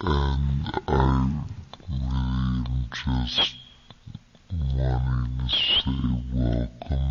and I really am just wanting to say welcome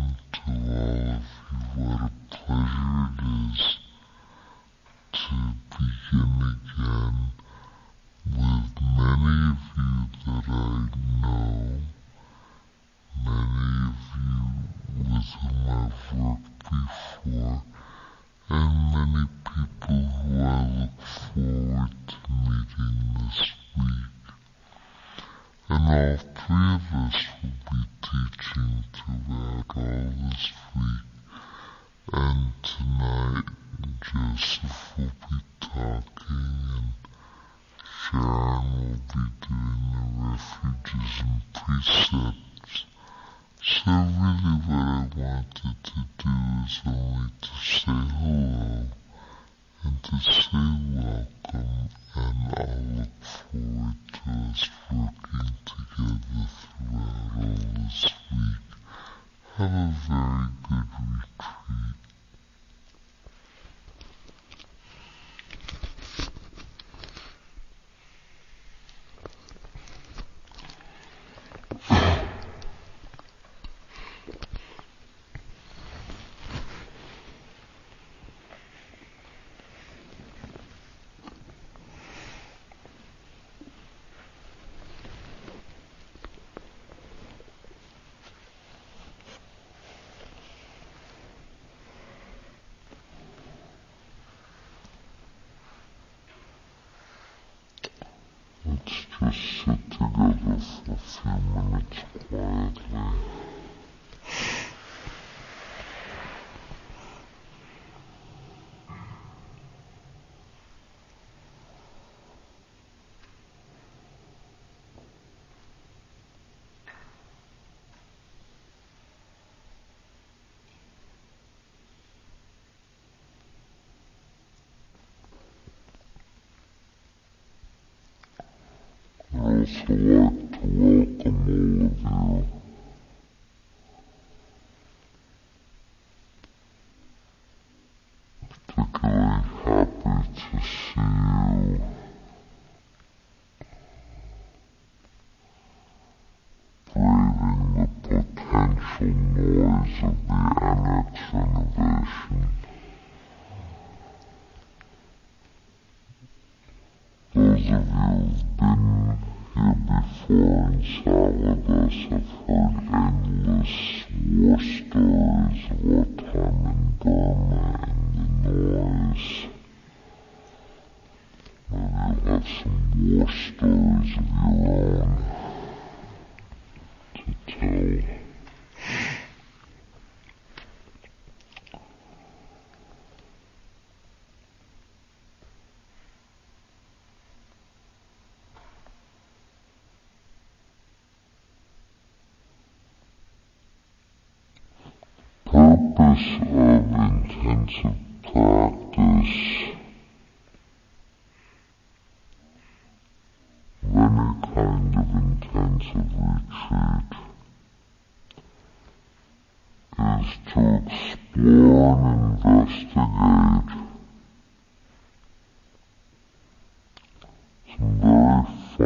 just sit together for a few minutes quietly.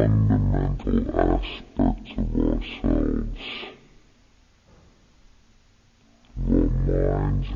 fundamental aspects of ourselves. The mind's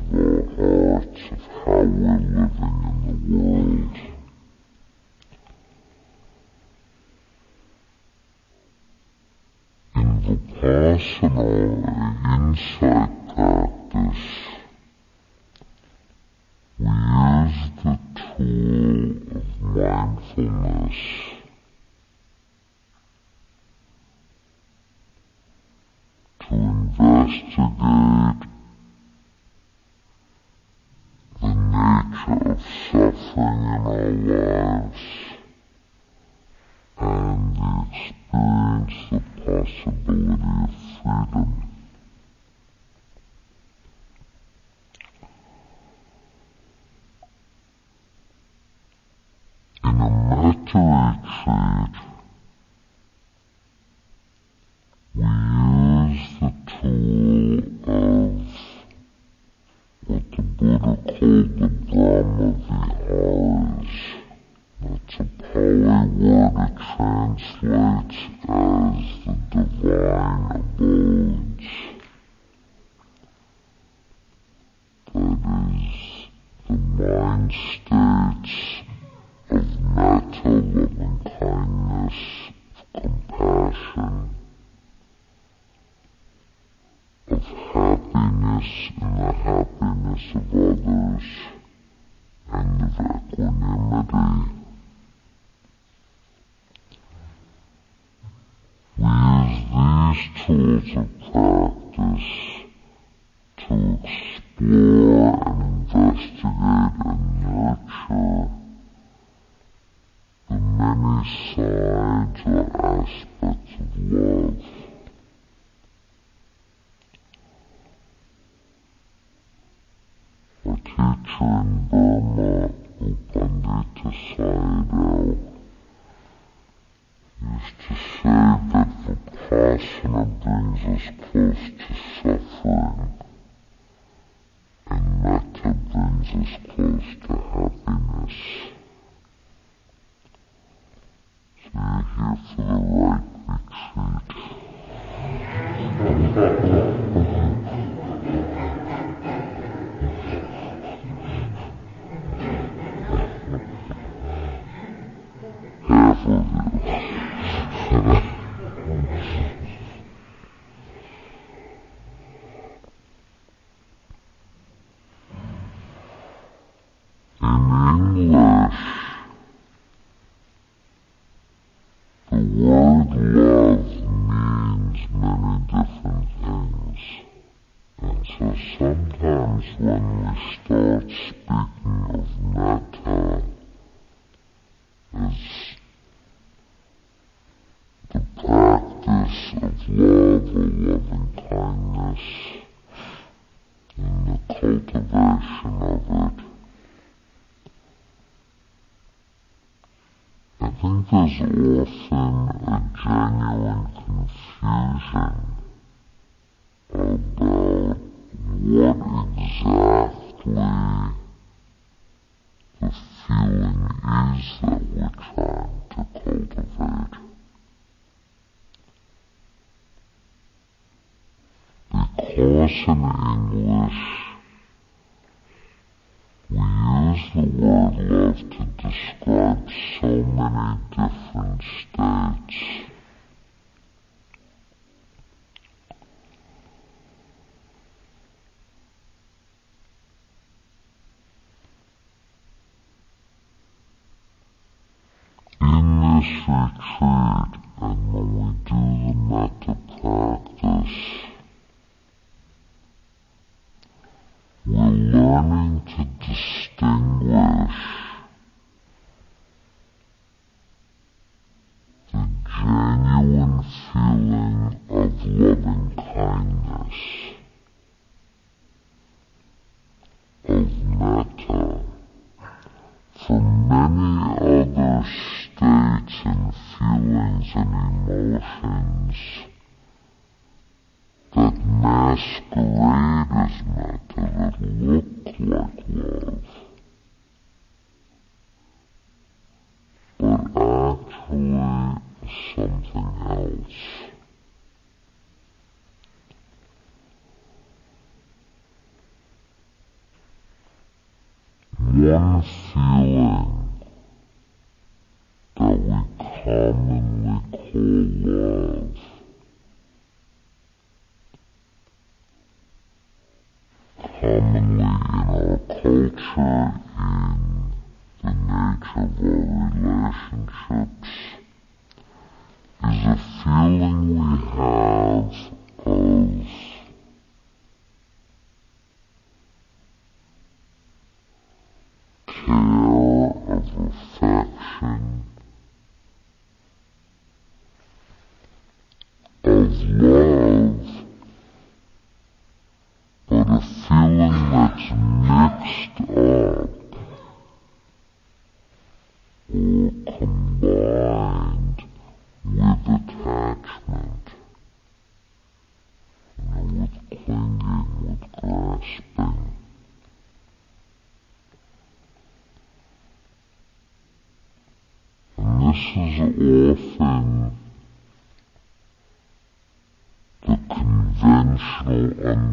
word this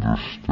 conventional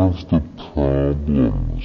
One of the problems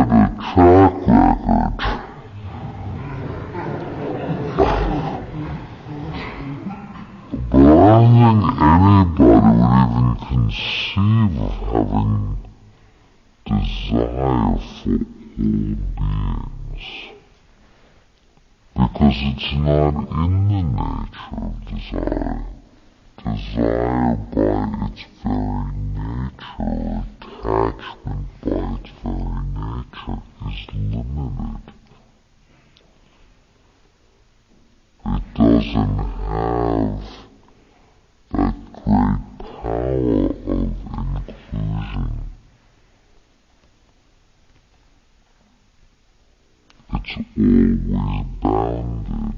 a track record. Think anybody would even conceive of having desire for all beings. Because it's not in the nature of desire. Desire by its very nature, attachment by its very nature is limited. It doesn't have that great power of inclusion. It's always bounded.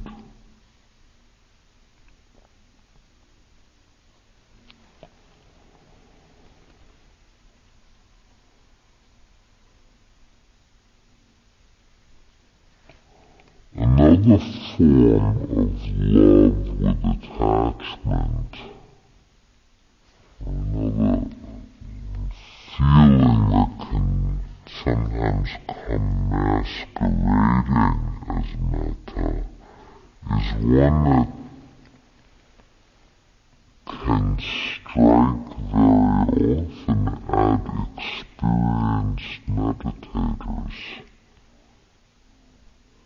Another form of love with attachment, another feeling that can sometimes come masquerading as metta, is one that can strike very often at experienced meditators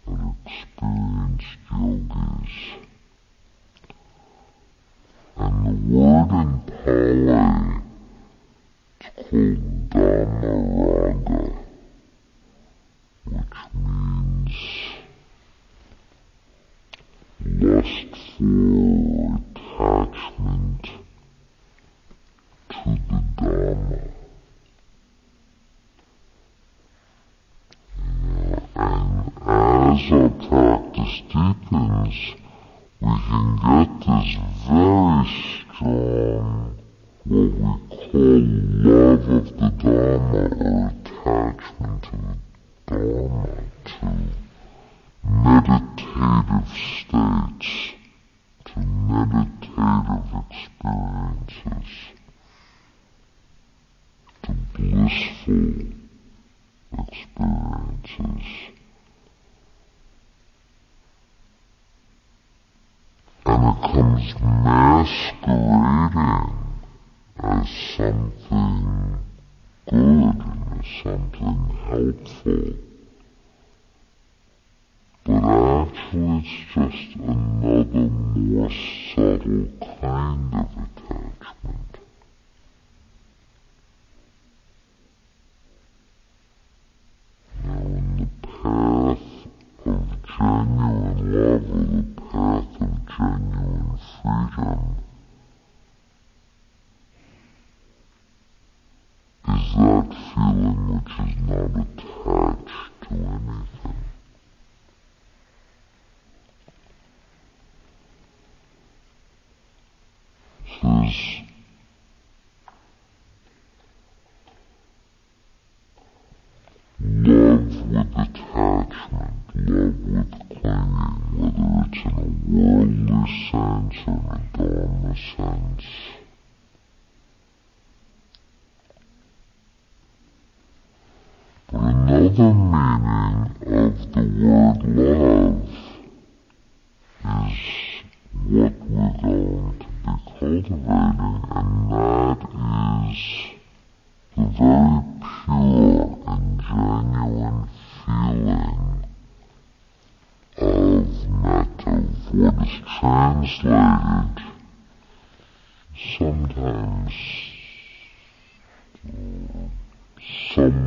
and experienced yogis. And the word in Pali, it's called Dhamma which means lustful can get this very strong, what we call love of the Dharma or attachment to the Dharma, to meditative states, to meditative experiences, to blissful experiences. And it comes masquerading as something good and as something helpful. But actually it's just another more subtle kind of attachment. Now in the path of genuine love or the path genuine freedom is that feeling which is not attached to anything. There's love with attachment, love with clinging, whether it's in a worldly sense or a Dharma sense. But another meaning of the word love is what we're going to be cultivating, and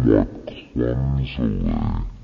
somewhat clumsily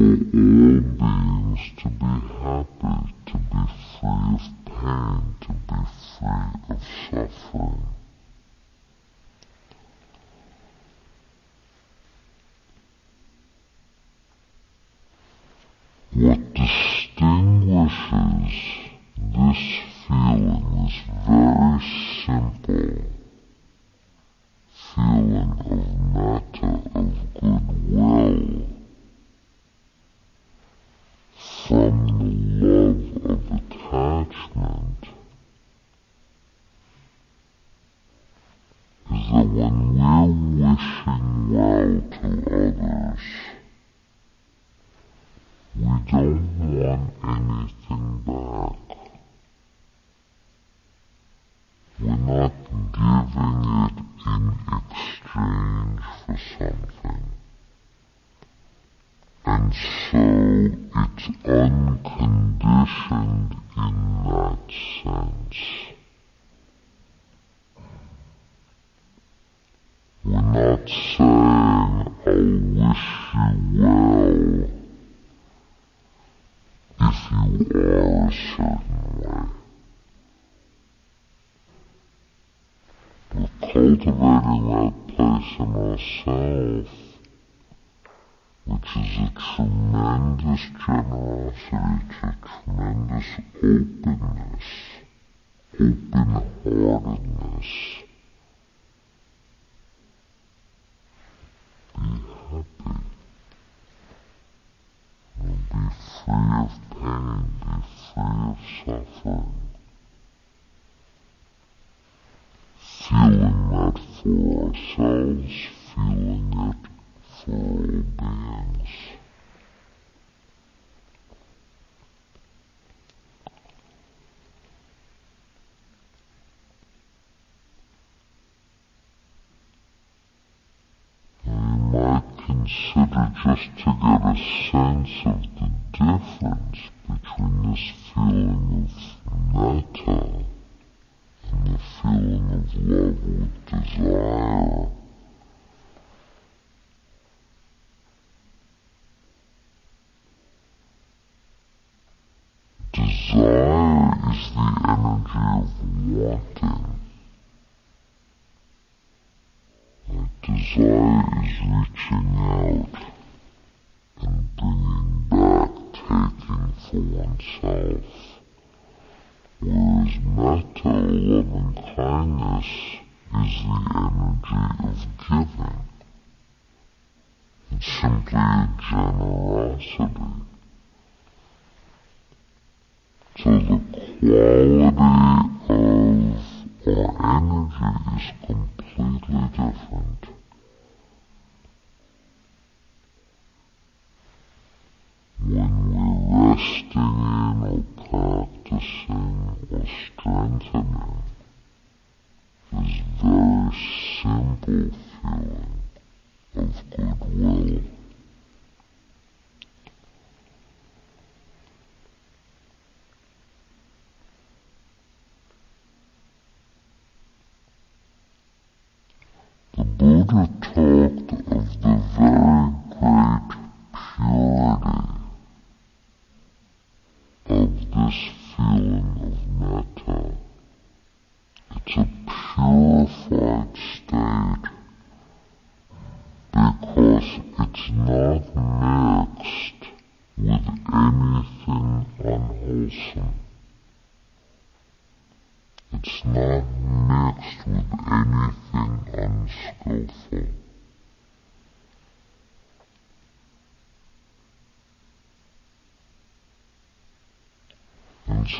for all beings to be and so it's unconditioned in that sense. suffering, feeling that for ourselves, feeling it for all beings. Might consider just to get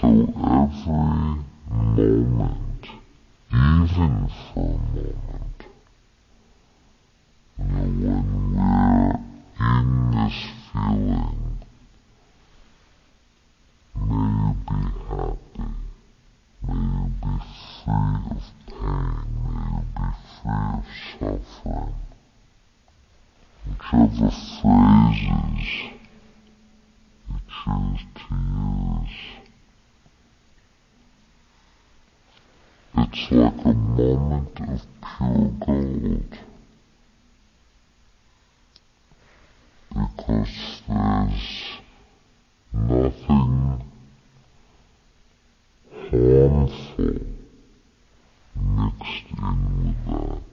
So every pure gold. Because there's nothing harmful mixed in with that.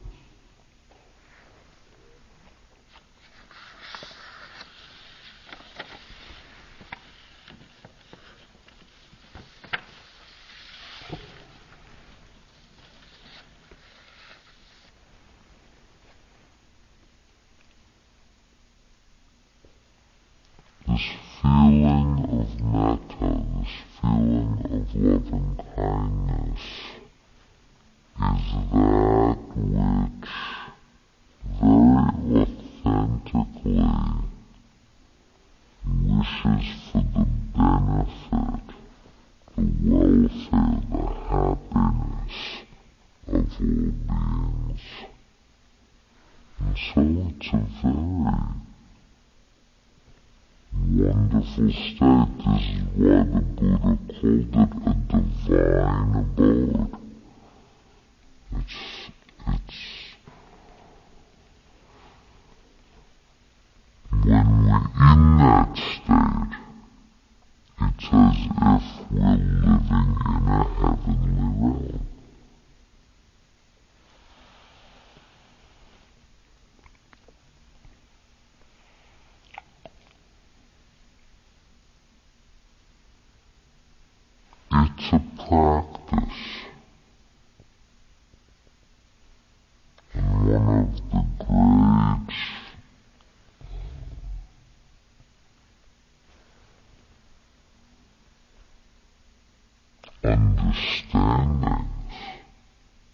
understanding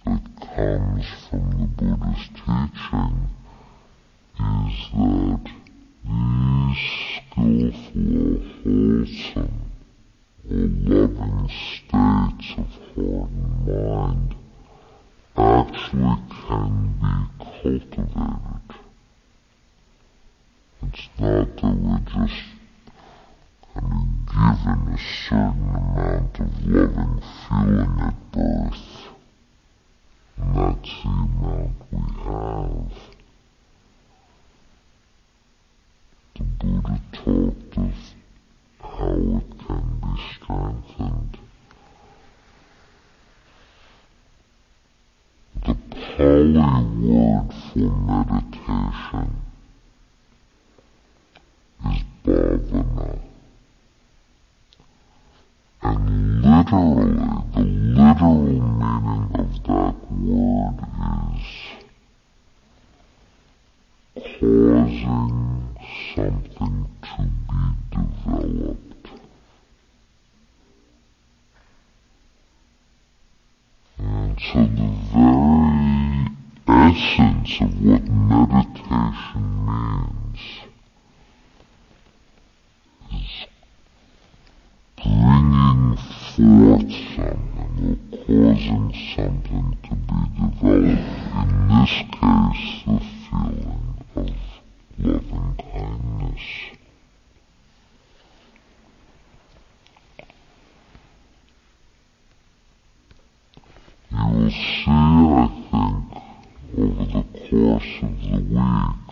that comes from the Buddha's teaching is that these skillful wholesome or loving states of heart and mind actually can be cultivated. It's not that we're just been given a certain amount of loving feeling at birth. And that's the amount we have. The Buddha taught us how it can be strengthened. The Pali word for meditation is bhavana literally, the literal meaning of that word is causing something to be developed. And so the very essence of what meditation means bringing forth something or causing something to be developed. In this case, the feeling of loving kindness. You will see, I think, over the course of the week,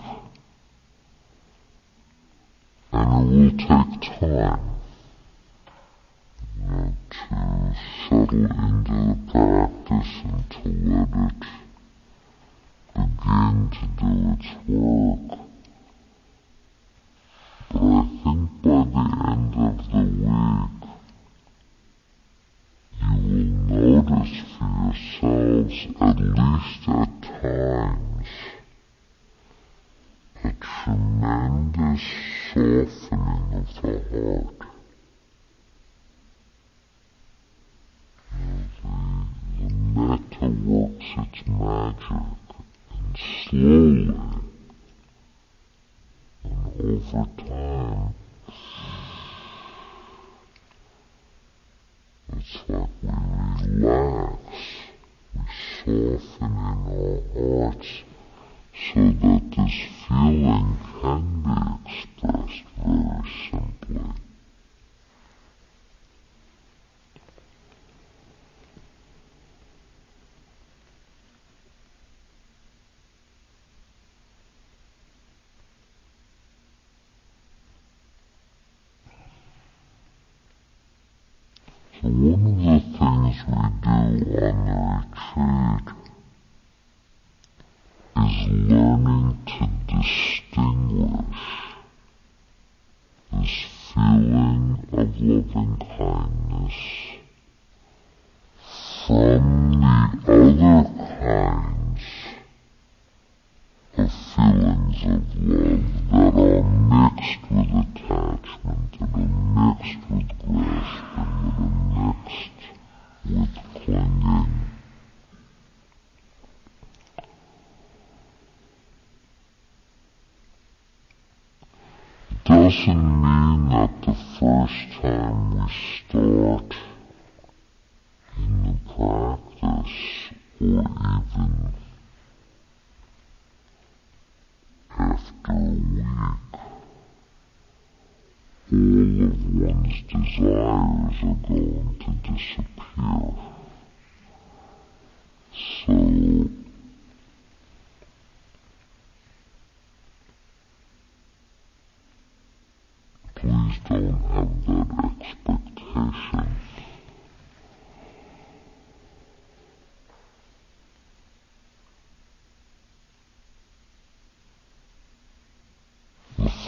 and it will take time settle into the practice and to let it begin to do its work.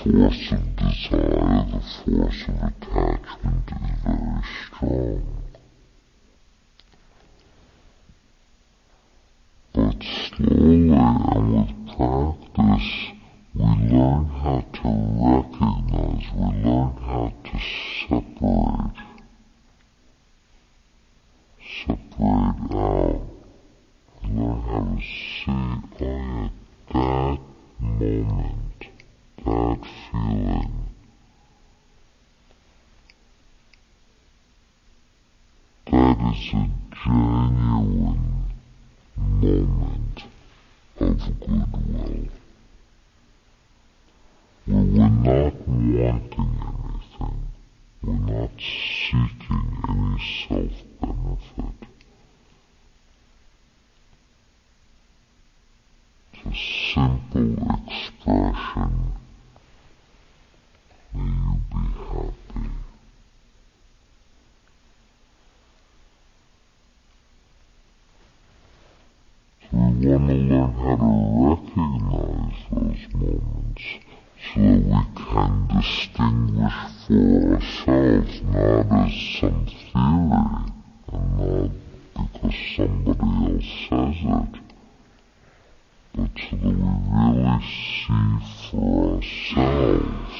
Force of desire, the force of attachment is very strong. But slowly and with practice, we learn how to recognize, we learn how to separate, separate out, learn how to see, oh yeah, that moment, Can distinguish for ourselves not as some theory and not because somebody else says it, but so that we really see for ourselves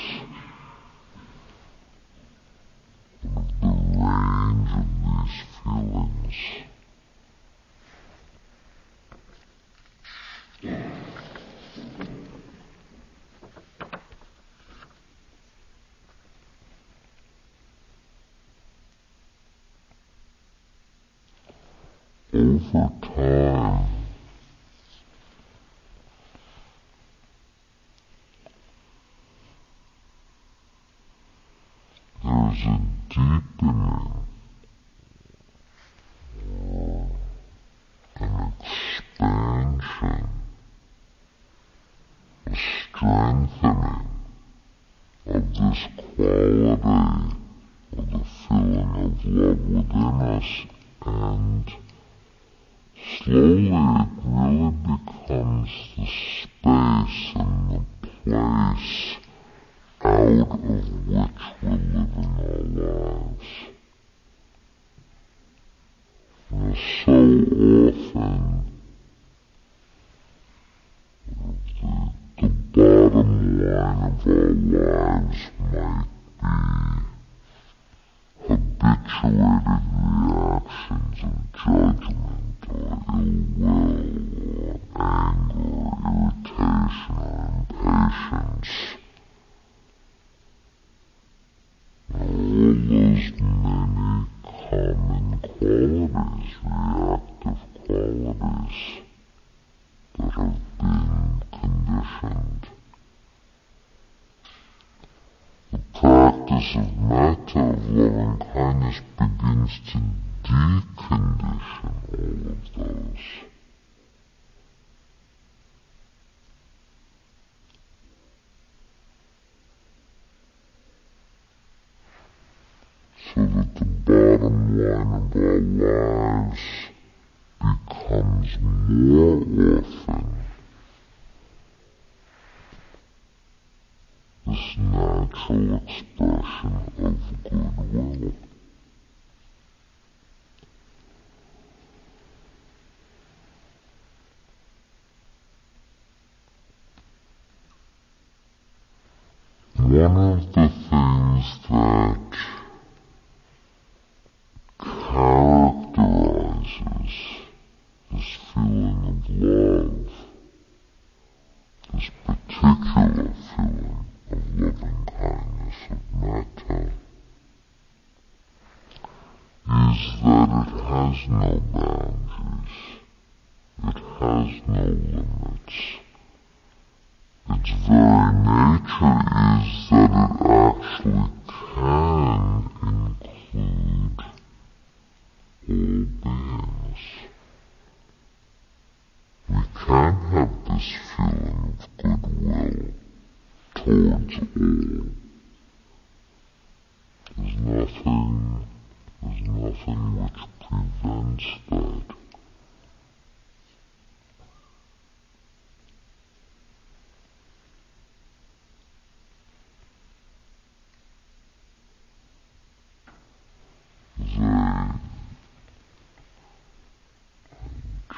the range of these feelings.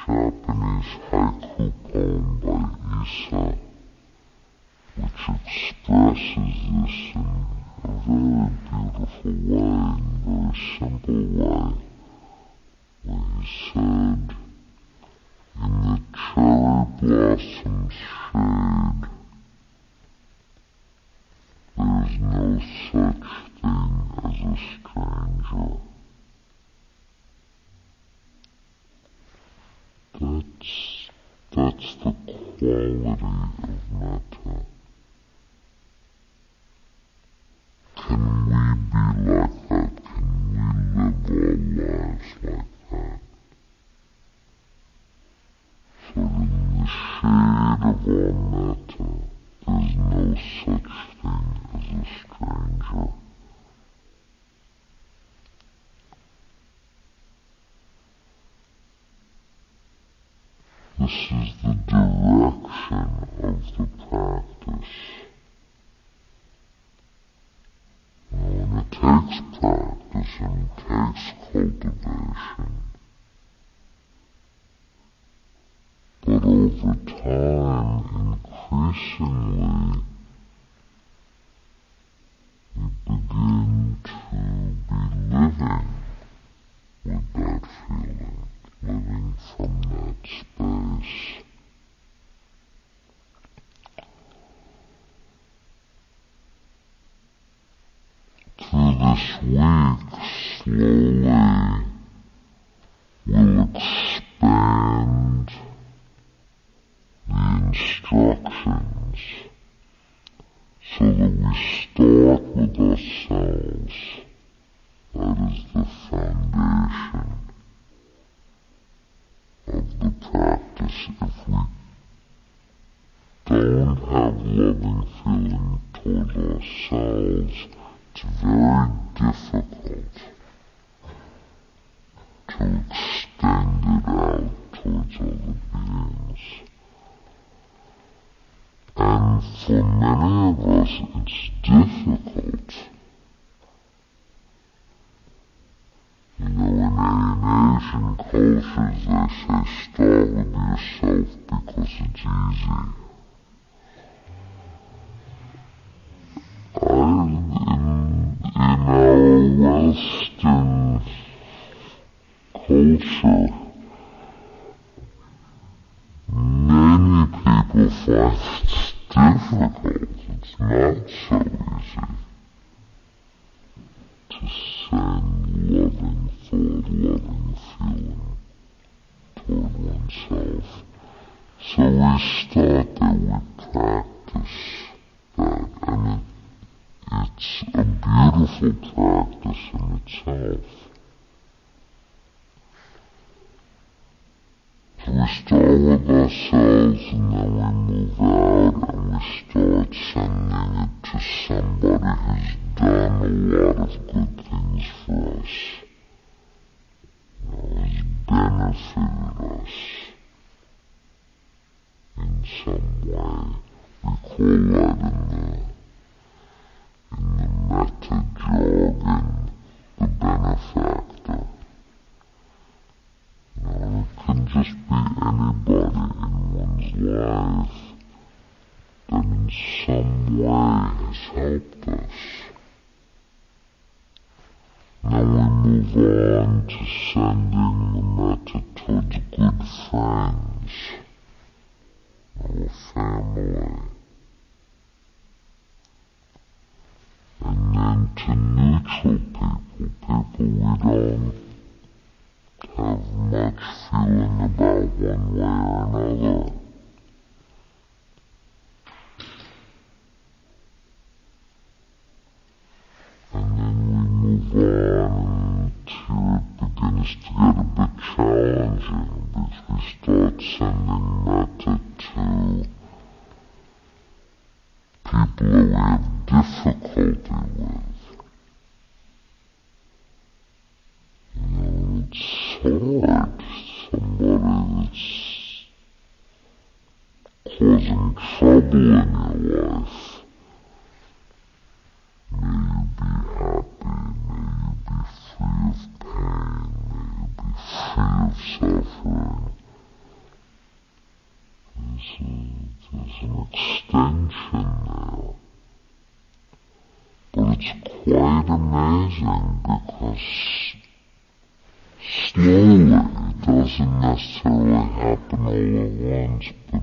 Japanese haiku poem by Issa, which expresses this in a very beautiful way, in a very simple way, where he said, in the cherry blossom's shade, there's no such thing as a stranger. That's, that's the quality of metta. Can we Now we move on to sending the metta towards good friends, our family, and then to neutral people, people we don't have much feeling about one way or another. if we start sending metta to people who have difficulty change.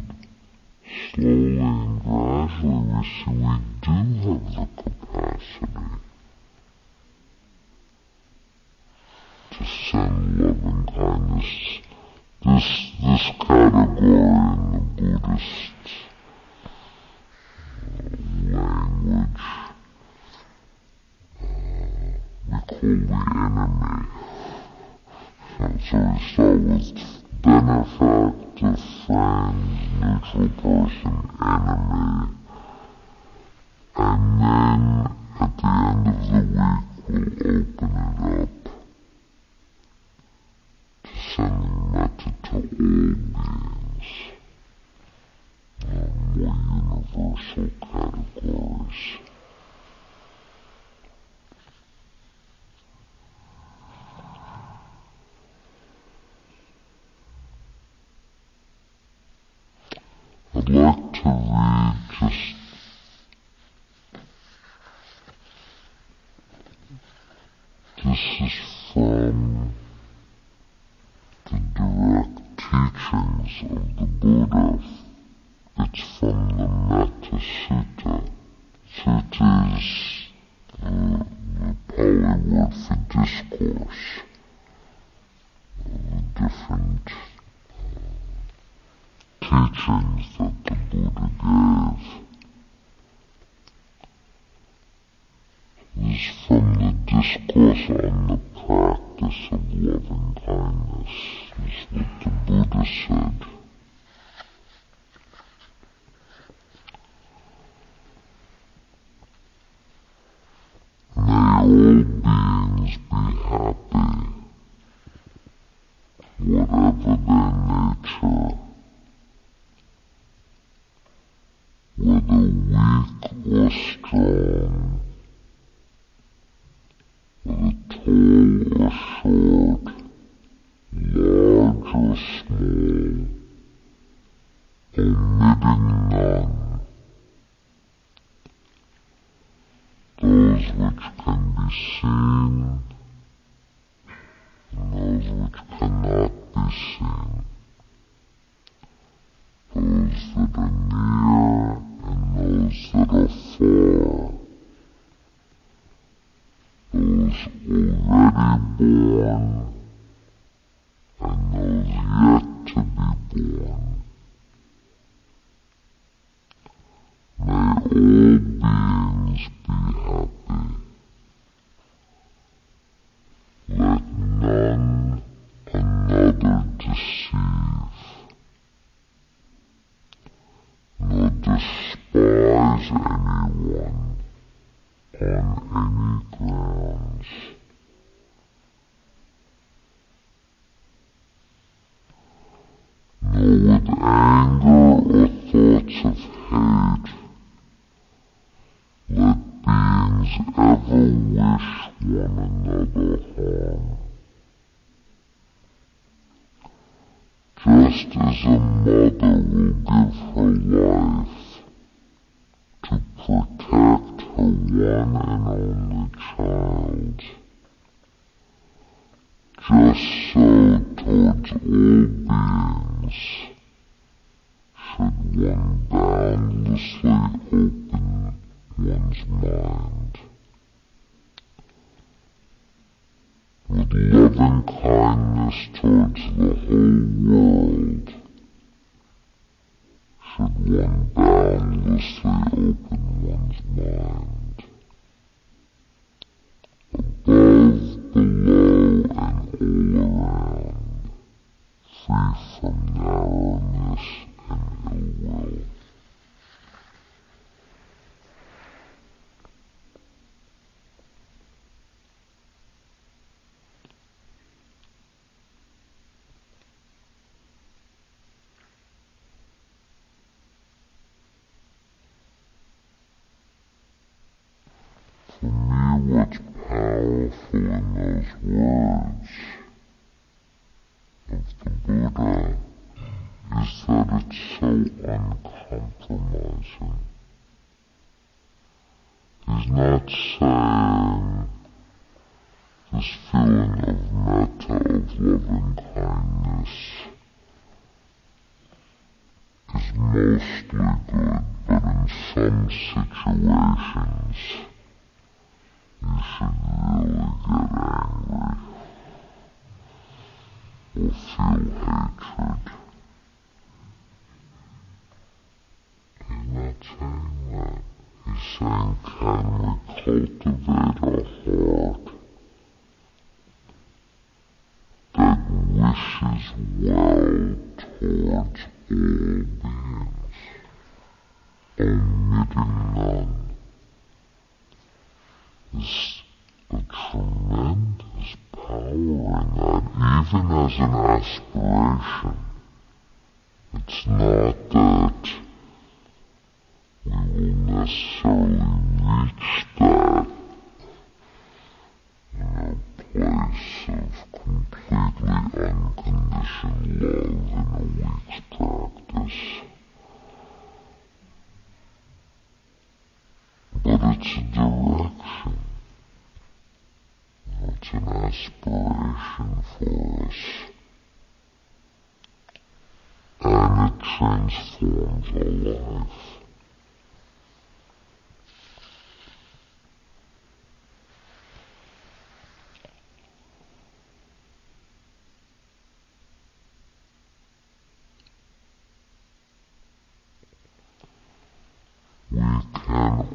eternal life.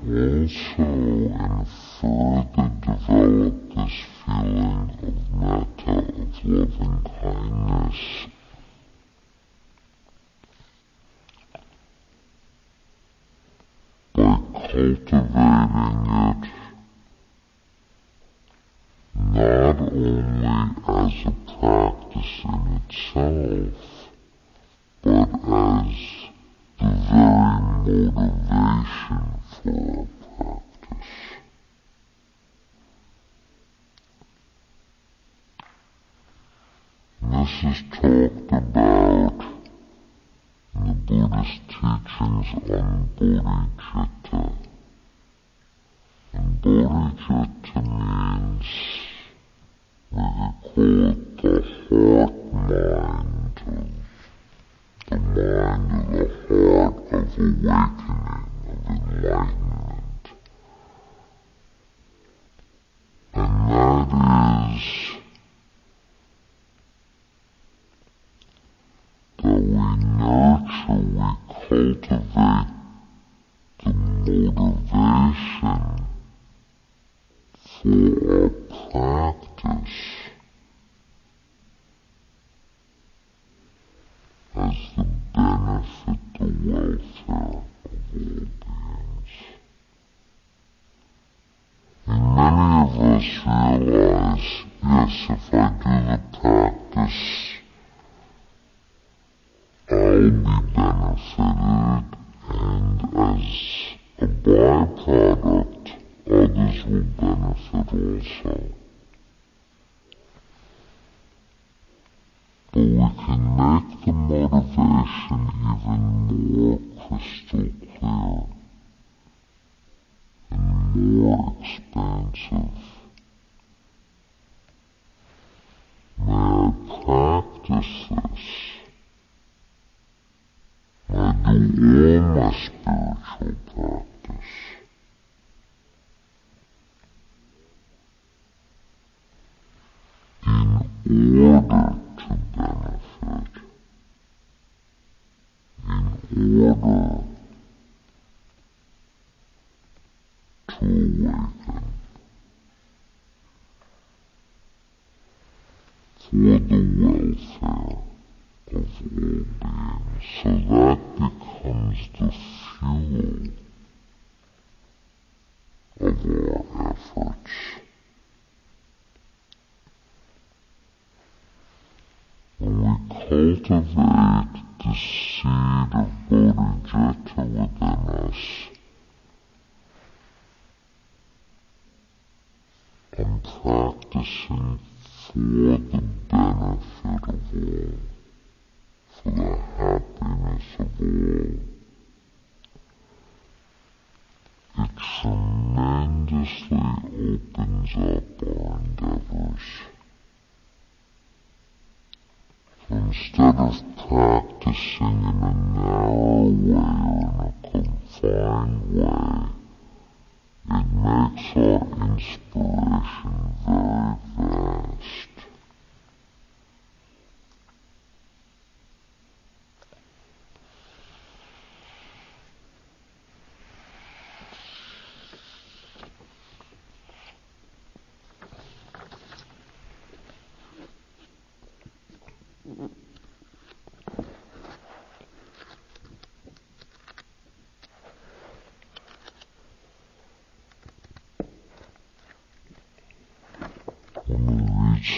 We can also and further develop this feeling of metta of loving kindness cultivating it not only as a practice in itself, but as the very motivation for practice. This is talked about in the Buddhist teachings on bodhicitta. Bodhicitta means we call it the heart mind, the mind is the heart of awakening, of enlightenment. And that is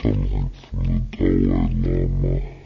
something from the Dalai Lama.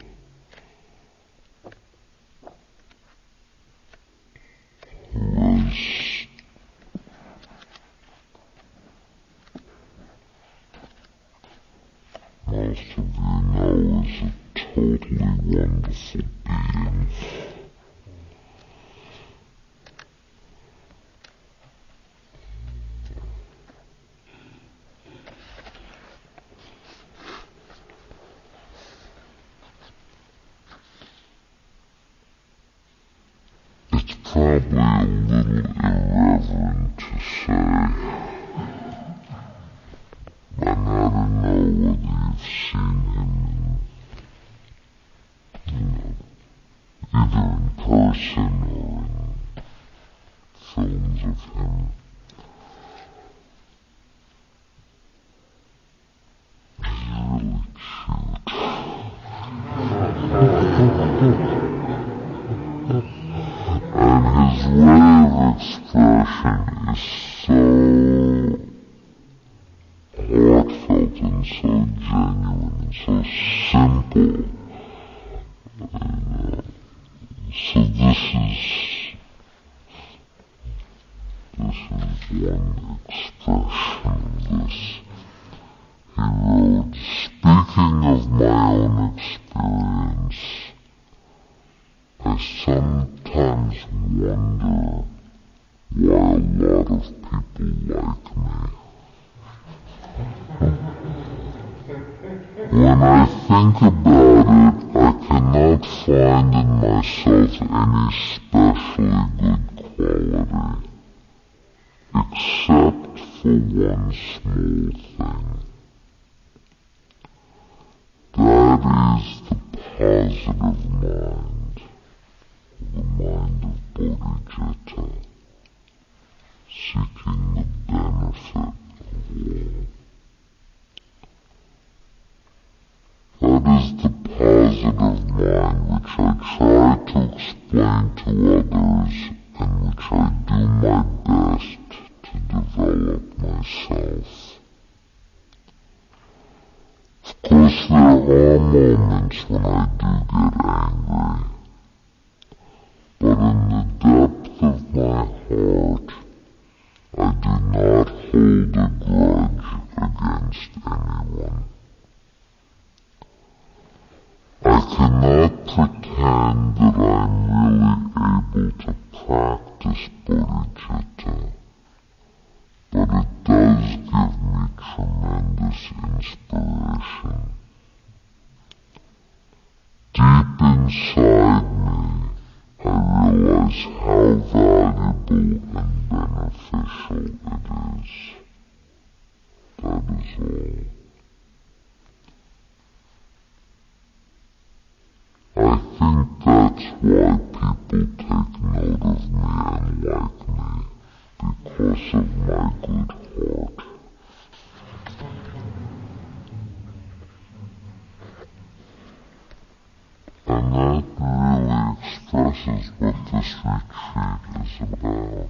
what this retreat is about.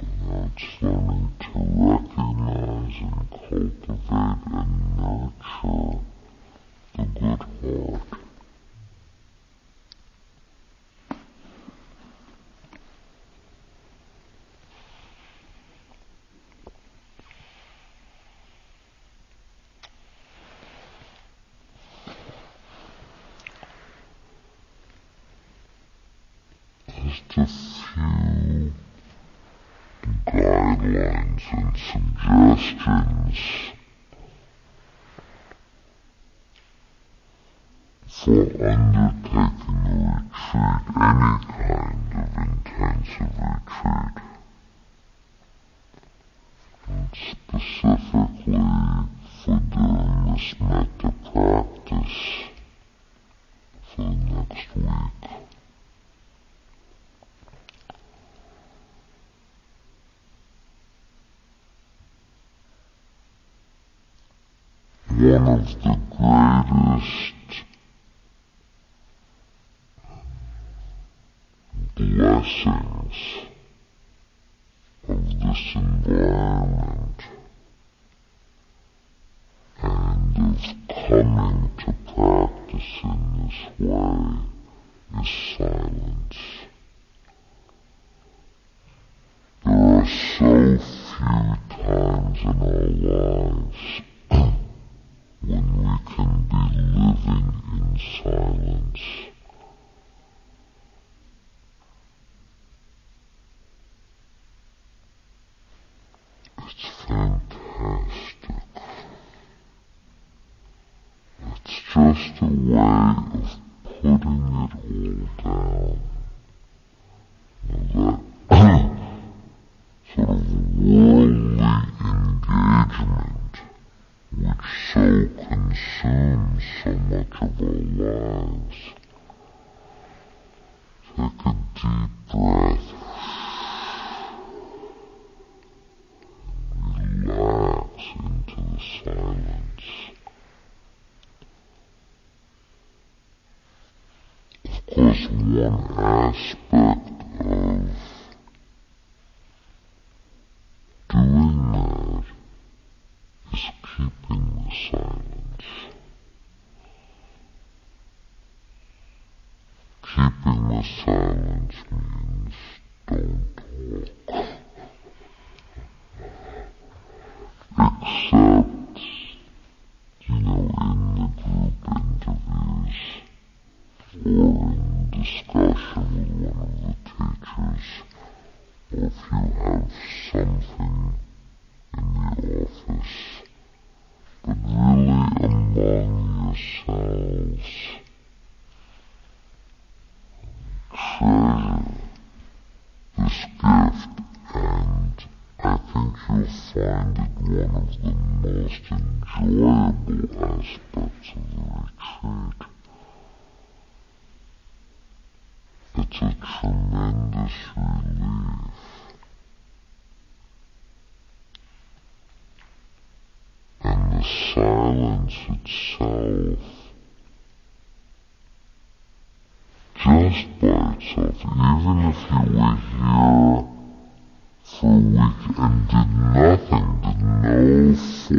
You know, it's learning to recognize and cultivate and nurture the good heart.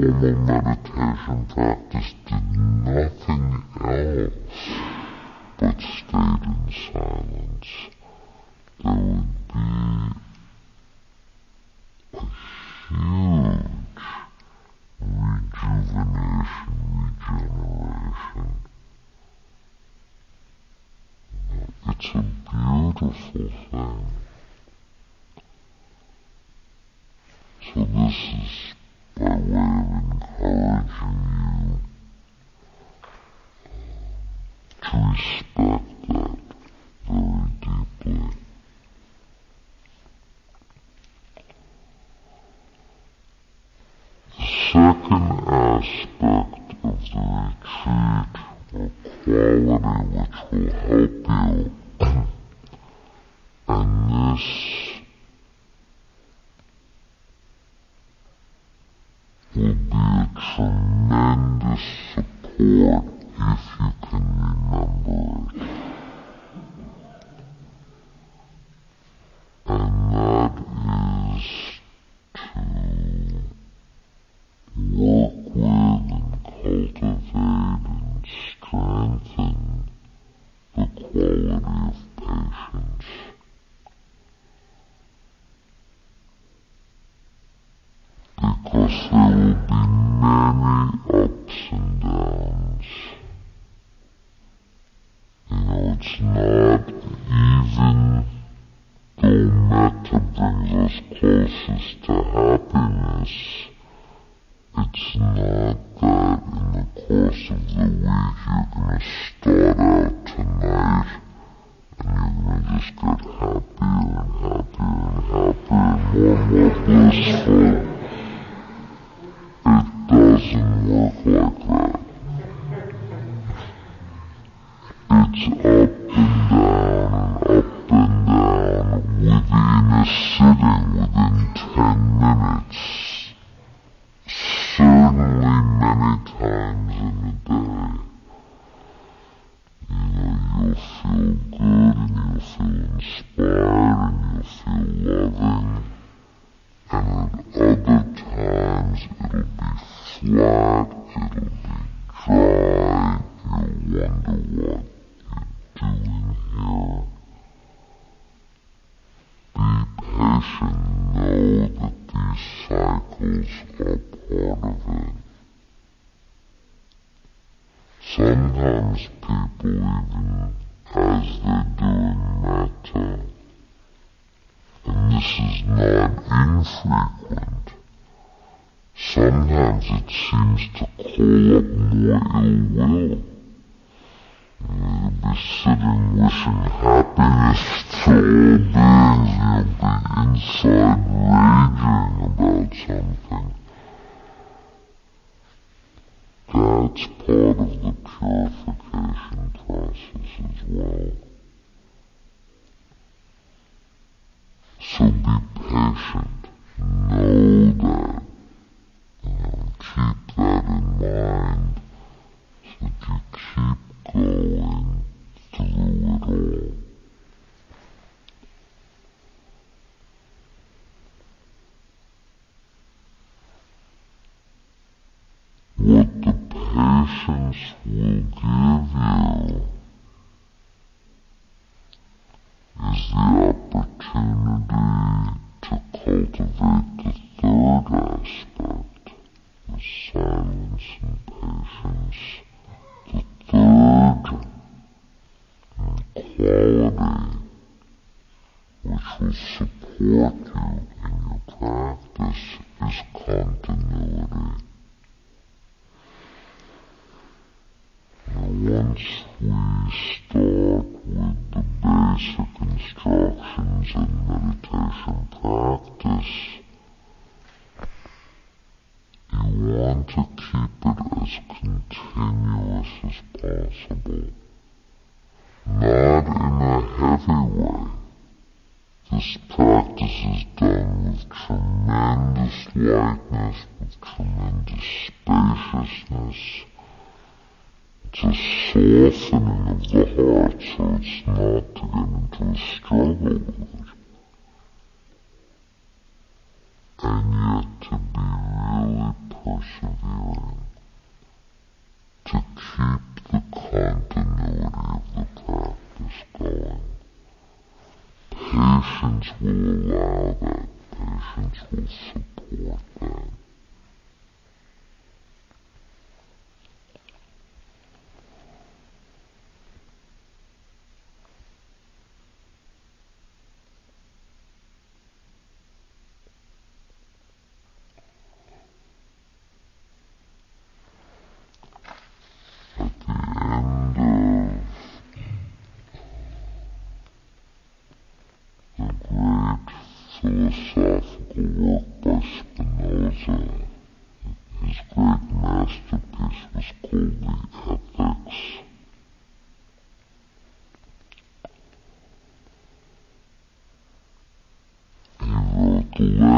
Formal meditation practice, did nothing cultivate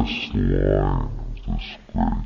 slime of this great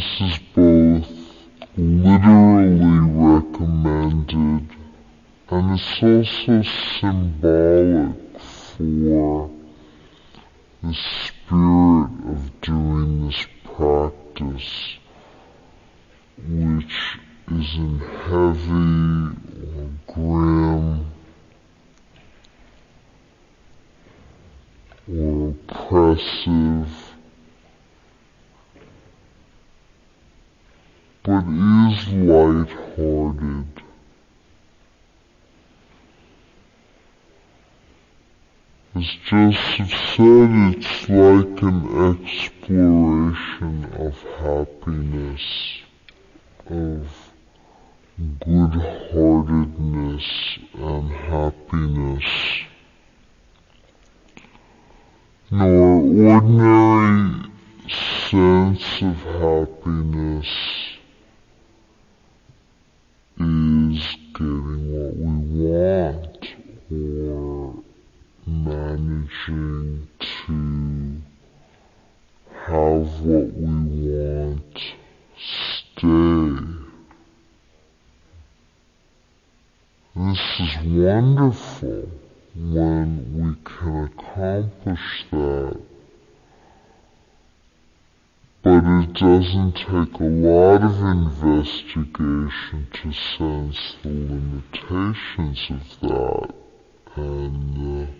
this is both literally recommended and it's also symbolic for the spirit As Joseph said, it's like an exploration of happiness, of good-heartedness and happiness. Nor ordinary sense of happiness is getting what we want or managing to have what we want stay. This is wonderful when we can accomplish that. But it doesn't take a lot of investigation to sense the limitations of that and uh,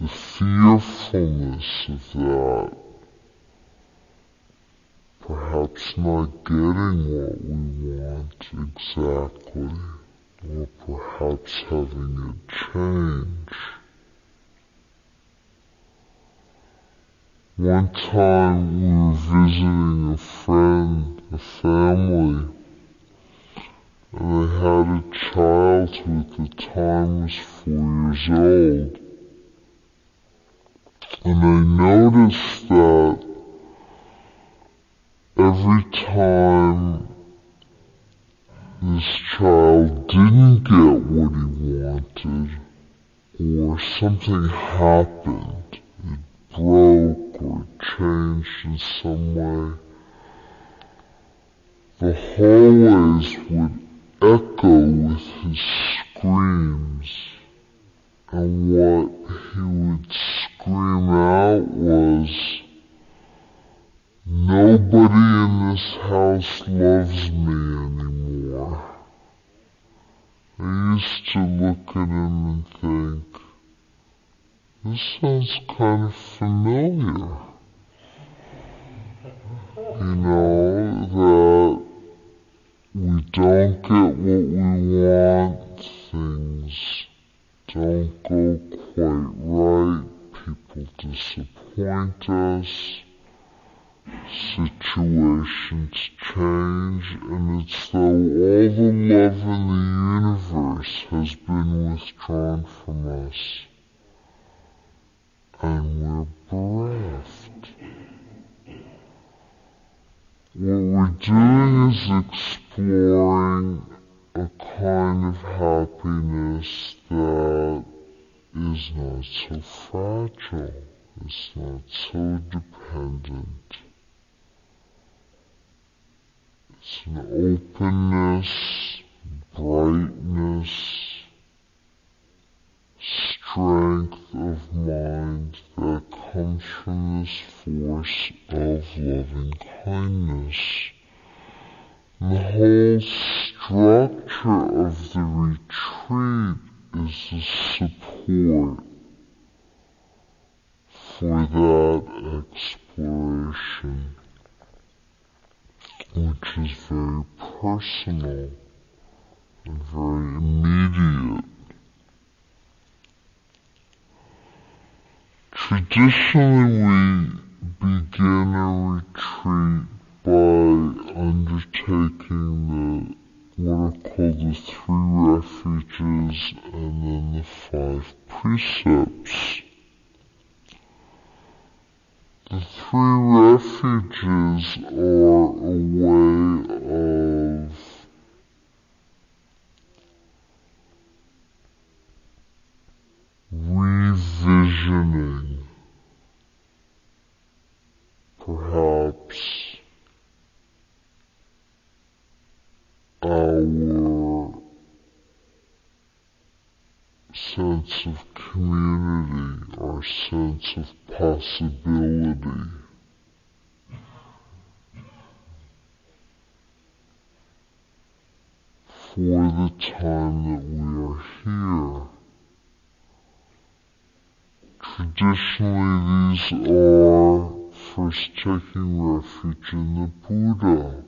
the fearfulness of that, perhaps not getting what we want exactly, or perhaps having it change. One time we were visiting a friend, a family, and they had a child who at the time was four years old. And I noticed that every time this child didn't get what he wanted, or something happened, it broke or changed in some way, the hallways would echo with his screams, and what he would scream out was, Nobody in this house loves me anymore. I used to look at him and think, this sounds kind of familiar. You know, that we don't get what we want, things don't go quite right, people disappoint us, situations change, and it's though all the love in the universe has been withdrawn from us, and we're bereft. What we're doing is exploring a kind of happiness that is not so fragile, is not so dependent. It's an openness, brightness, strength of mind that comes from this force of loving kindness. The whole structure of the retreat is the support for that exploration, which is very personal and very immediate. Traditionally, we begin a retreat by undertaking the what are called the three refuges and then the five precepts. The three refuges are a way of revisioning perhaps our sense of community, our sense of possibility. For the time that we are here. Traditionally, these are first taking refuge in the Buddha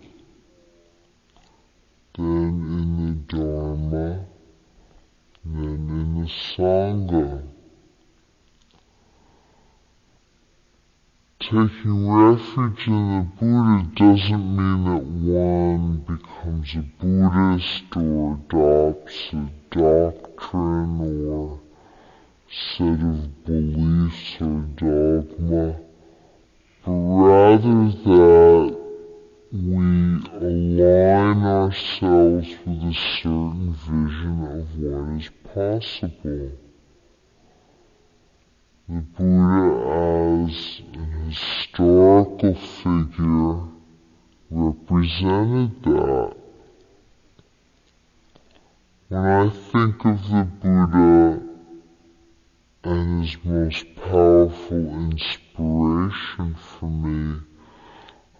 then in the Dharma, then in the Sangha. Taking refuge in the Buddha doesn't mean that one becomes a Buddhist or adopts a doctrine or set of beliefs or dogma, but rather that we align ourselves with a certain vision of what is possible. The Buddha as an historical figure represented that. When I think of the Buddha and his most powerful inspiration for me,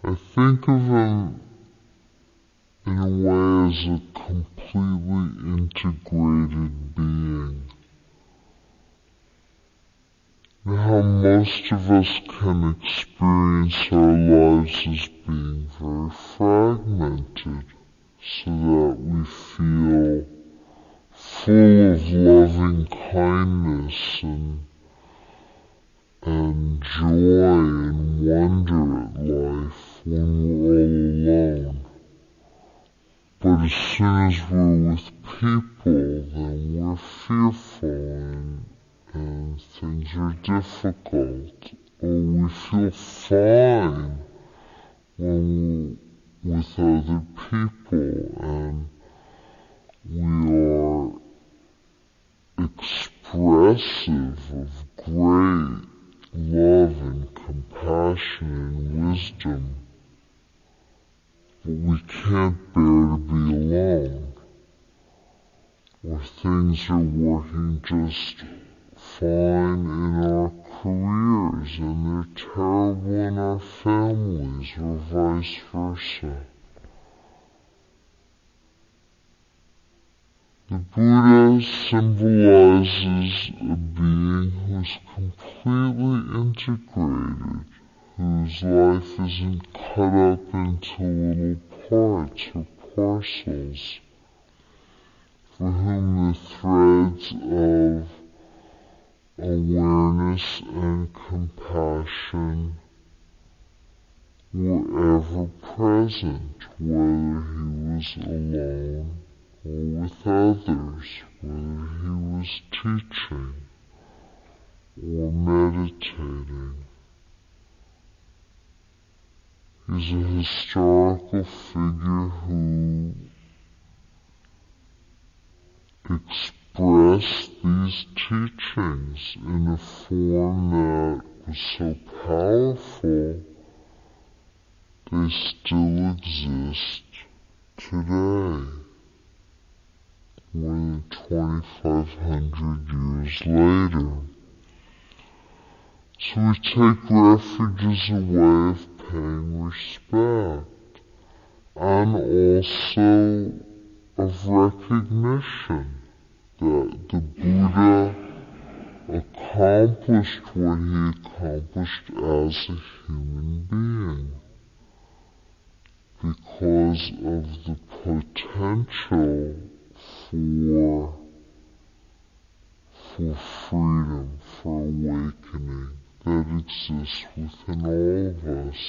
I think of him in a way as a completely integrated being. And how most of us can experience our lives as being very fragmented so that we feel full of loving kindness and and joy and wonder at life when we're all alone. But as soon as we're with people, then we're fearful and, and things are difficult. Or we feel fine when we're with other people and we are expressive of great love and compassion and wisdom, but we can't bear to be alone, or things are working just fine in our careers and they're terrible in our families, or vice versa. The Buddha symbolizes a being who's completely integrated, whose life isn't cut up into little parts or parcels, for whom the threads of awareness and compassion were ever present, whether he was alone with others, whether he was teaching or meditating. He's a historical figure who expressed these teachings in a form that was so powerful they still exist today more than 2,500 years later. So we take refuge as a way of paying respect and also of recognition that the Buddha accomplished what he accomplished as a human being because of the potential for for freedom, for awakening that exists within all of us.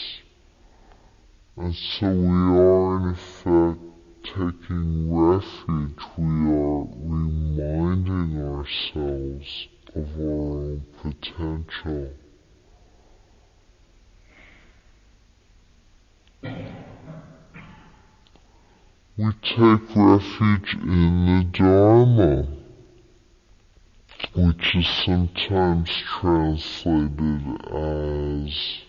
And so we are in effect taking refuge, we are reminding ourselves of our own potential. We take refuge in the Dharma, which is sometimes translated as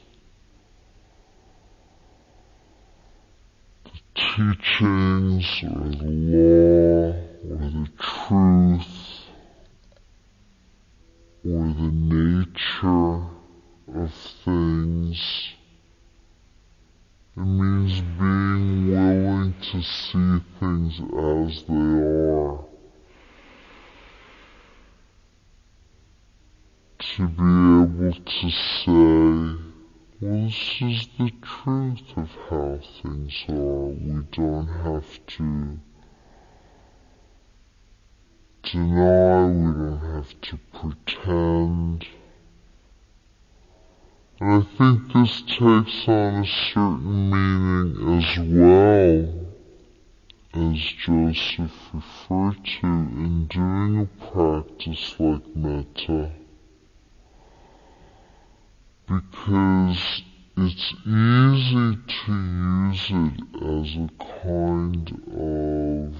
the teachings or the law or the truth or the nature of things. It means being willing to see things as they are. To be able to say, well, this is the truth of how things are. We don't have to deny, we don't have to pretend. And I think this takes on a certain meaning as well, as Joseph referred to in doing a practice like metta, because it's easy to use it as a kind of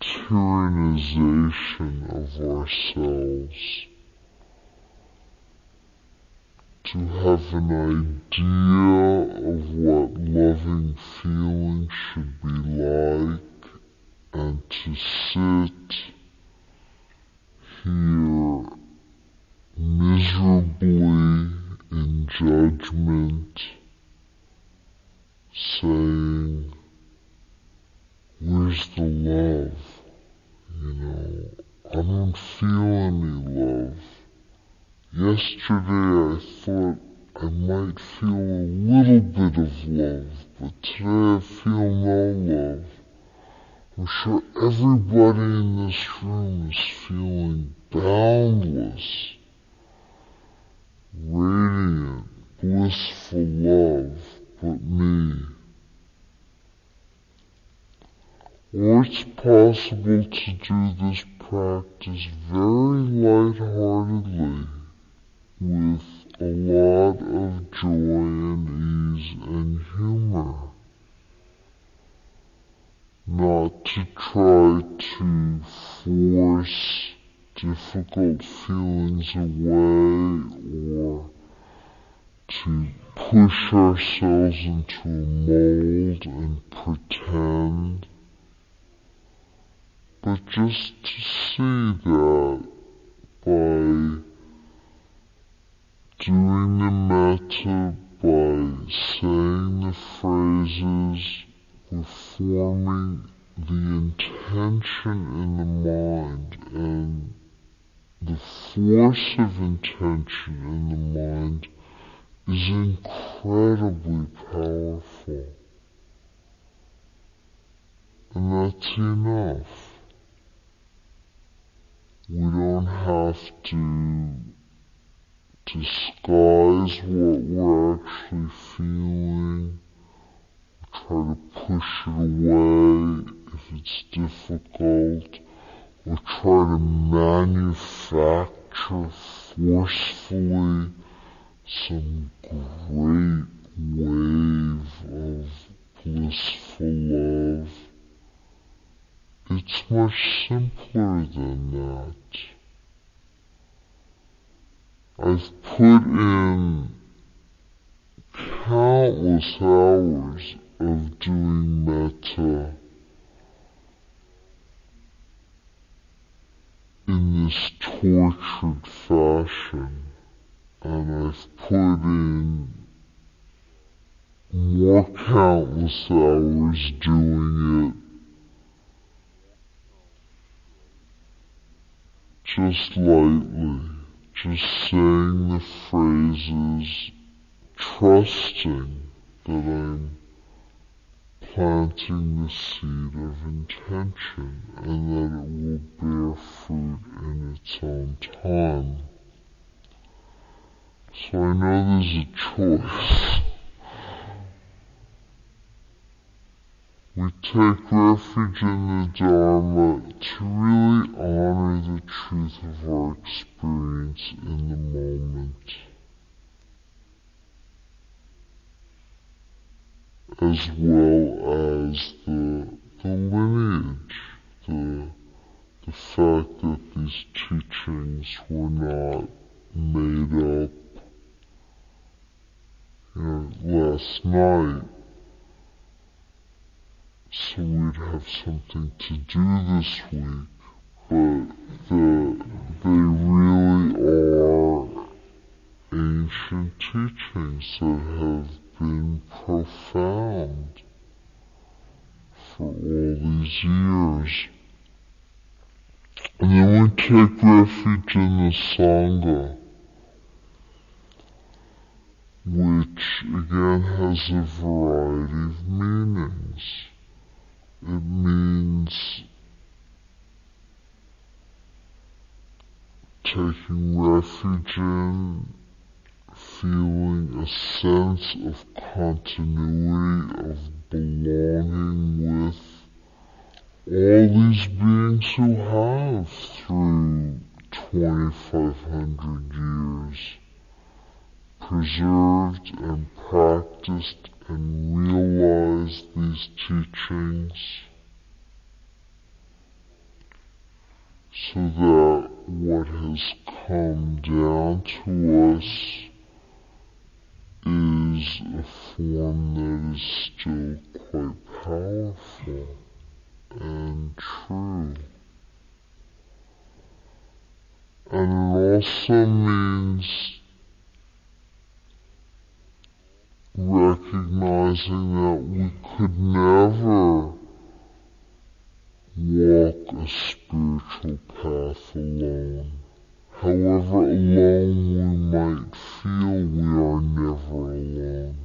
tyrannization of ourselves to have an idea of what loving feeling should be like and to sit here miserably in judgment saying, where's the love? You know, I don't feel any love. Yesterday I thought I might feel a little bit of love, but today I feel no love. I'm sure everybody in this room is feeling boundless, radiant, blissful love, but me. Or it's possible to do this practice very lightheartedly with a lot of joy and ease and humor. Not to try to force difficult feelings away or to push ourselves into a mold and pretend, but just to see that by doing the metta by saying the phrases, we're forming the intention in the mind and the force of intention in the mind is incredibly powerful. And that's enough. We don't have to disguise what we're actually feeling, try to push it away if it's difficult, or try to manufacture forcefully some great wave of blissful love. It's much simpler than that. I've put in countless hours of doing metta in this tortured fashion, and I've put in more countless hours doing it just lightly just saying the phrases, trusting that I'm planting the seed of intention and that it will bear fruit in its own time. So I know there's a choice. We take refuge in the Dharma to really honor the truth of our experience in the moment. As well as the, the lineage, the, the fact that these teachings were not made up you know, last night so we'd have something to do this week, but the, they really are ancient teachings that have been profound for all these years. And then we take refuge in the Sangha, which again has a variety of meanings. It means taking refuge in, feeling a sense of continuity, of belonging with all these beings who have through 2500 years preserved and practiced and realize these teachings so that what has come down to us is a form that is still quite powerful and true. And it also means recognizing that we could never walk a spiritual path alone. However alone we might feel, we are never alone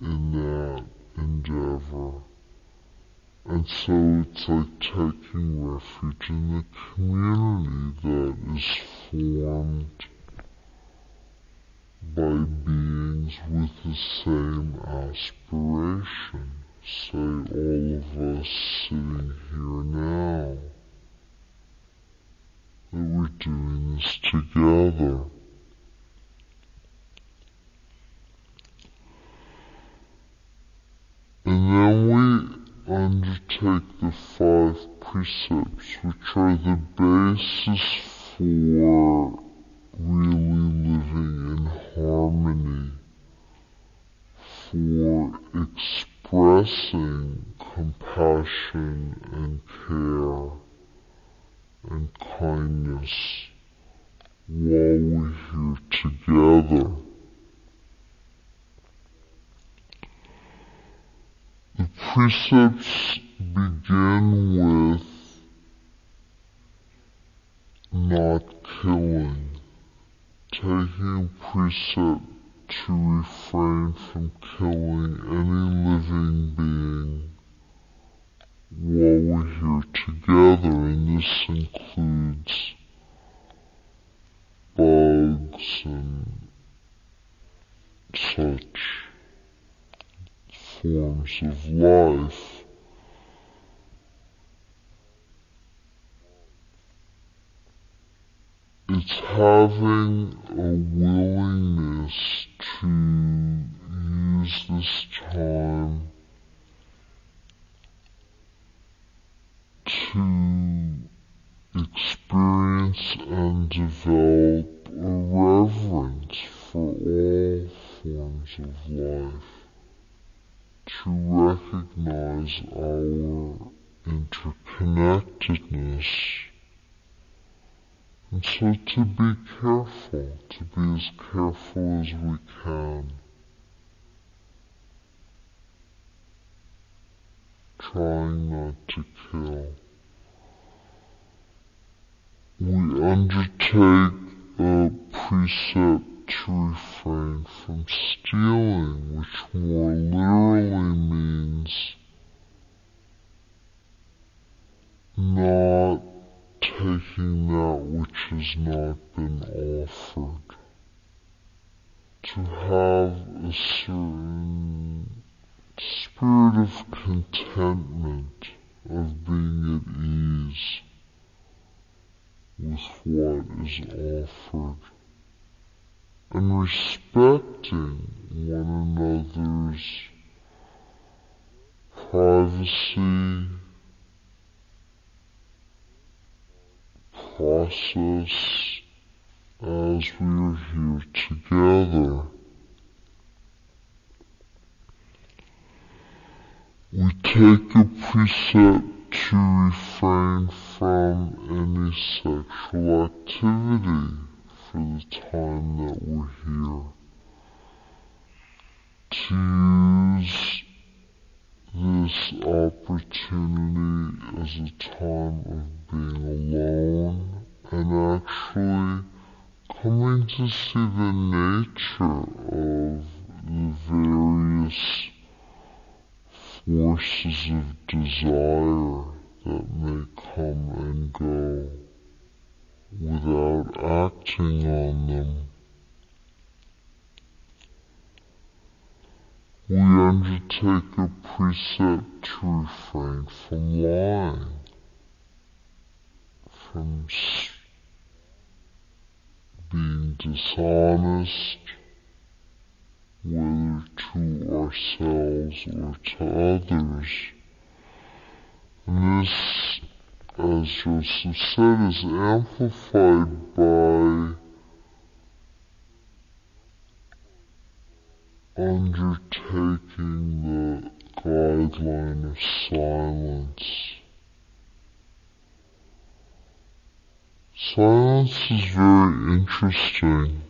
in that endeavor. And so it's like taking refuge in the community that is formed by beings with the same aspiration. Say all of us sitting here now. That we're doing this together. And then we undertake the five precepts, which are the basis for really living in harmony, for expressing compassion and care and kindness while we're here together. The precepts begin with not killing, taking precept to refrain from killing any living being while we're here together, and this includes bugs and such forms of life. It's having a willingness to use this time to experience and develop a reverence for all forms of life to recognize our interconnectedness. And so to be careful, to be as careful as we can. Trying not to kill. We undertake a precept to refrain from stealing, which more literally means not taking that which has not been offered. To have a certain spirit of contentment, of being at ease with what is offered and respecting one another's privacy, process as we are here together. We take a precept to refrain from any sexual activity for the time that we're here. To use this opportunity as a time of being alone and actually coming to see the nature of the various forces of desire that may come and go without acting on them. We undertake a precept to refrain from lying, from being dishonest, whether to ourselves or to others. And this, as Joseph said, is amplified by undertaking the guideline of silence. Silence is very interesting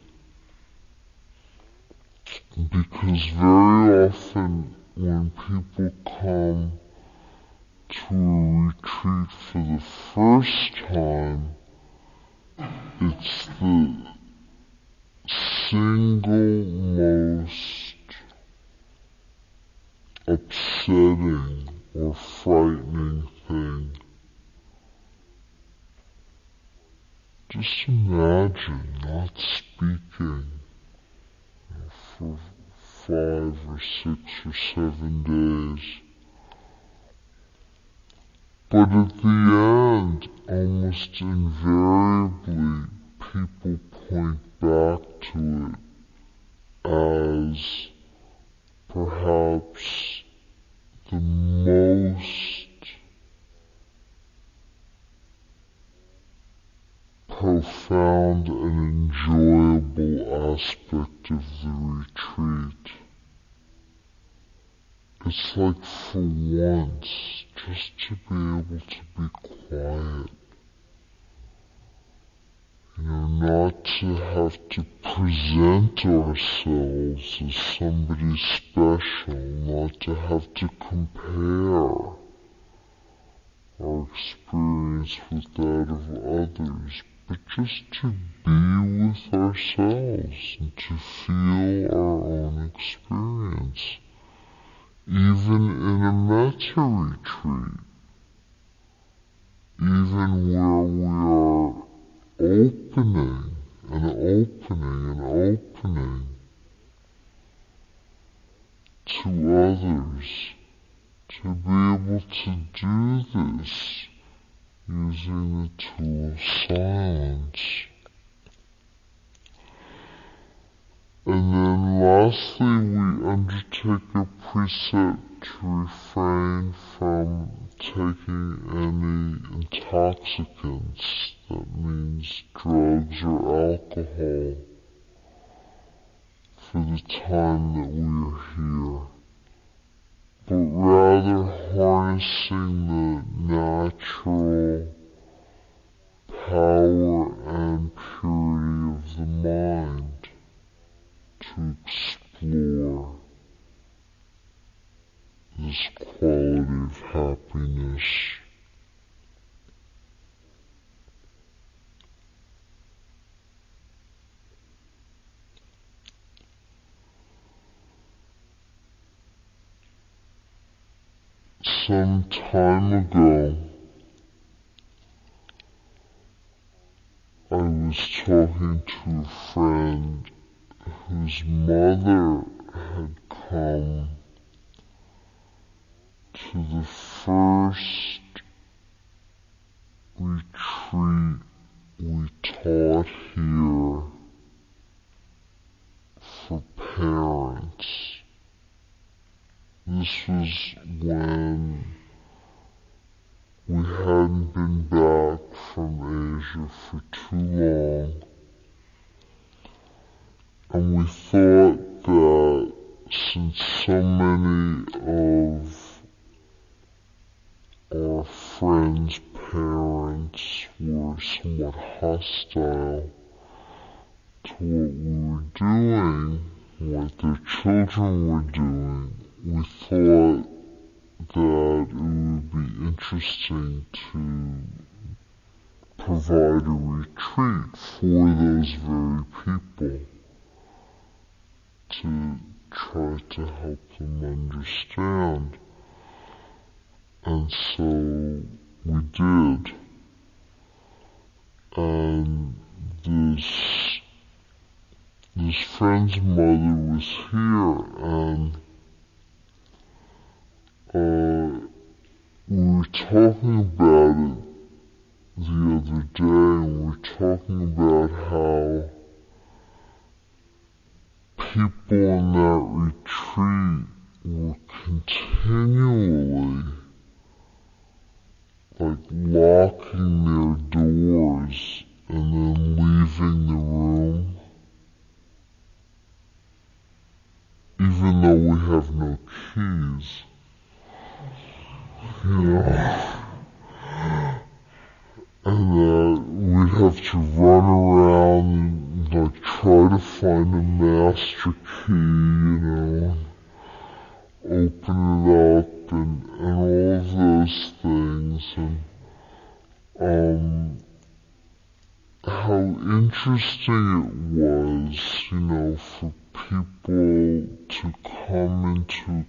because very often when people come to a retreat for the first time, it's the single most upsetting or frightening thing. Just imagine not speaking for five or six or seven days. But at the end, almost invariably, people point back to it as perhaps the most profound and enjoyable aspect of the retreat. It's like for once, just to be able to be quiet. You know, not to have to present ourselves as somebody special, not to have to compare our experience with that of others, but just to be with ourselves and to feel our own experience, even in a metta retreat, even where we are opening and opening and opening to others to be able to do this using the tool silence. And then lastly, we undertake a precept to refrain from taking any intoxicants, that means drugs or alcohol, for the time that we are here, but rather harnessing the natural power and purity of the mind to explore this quality of happiness. Some time ago, I was talking to a friend whose mother had come to the first retreat we taught here for parents. This was when we hadn't been back from Asia for too long. And we thought that since so many of our friends' parents were somewhat hostile to what we were doing, what their children were doing, we thought that it would be interesting to provide a retreat for those very people to try to help them understand. And so we did. And this this friend's mother was here and uh, we were talking about it the other day and we were talking about how people in that retreat were continually like locking their doors and then leaving the room even though we have no keys. Know? And uh, we'd have to run around and like try to find a master key, you know, open it up and, and all of those things and um how interesting it was, you know, for people to come into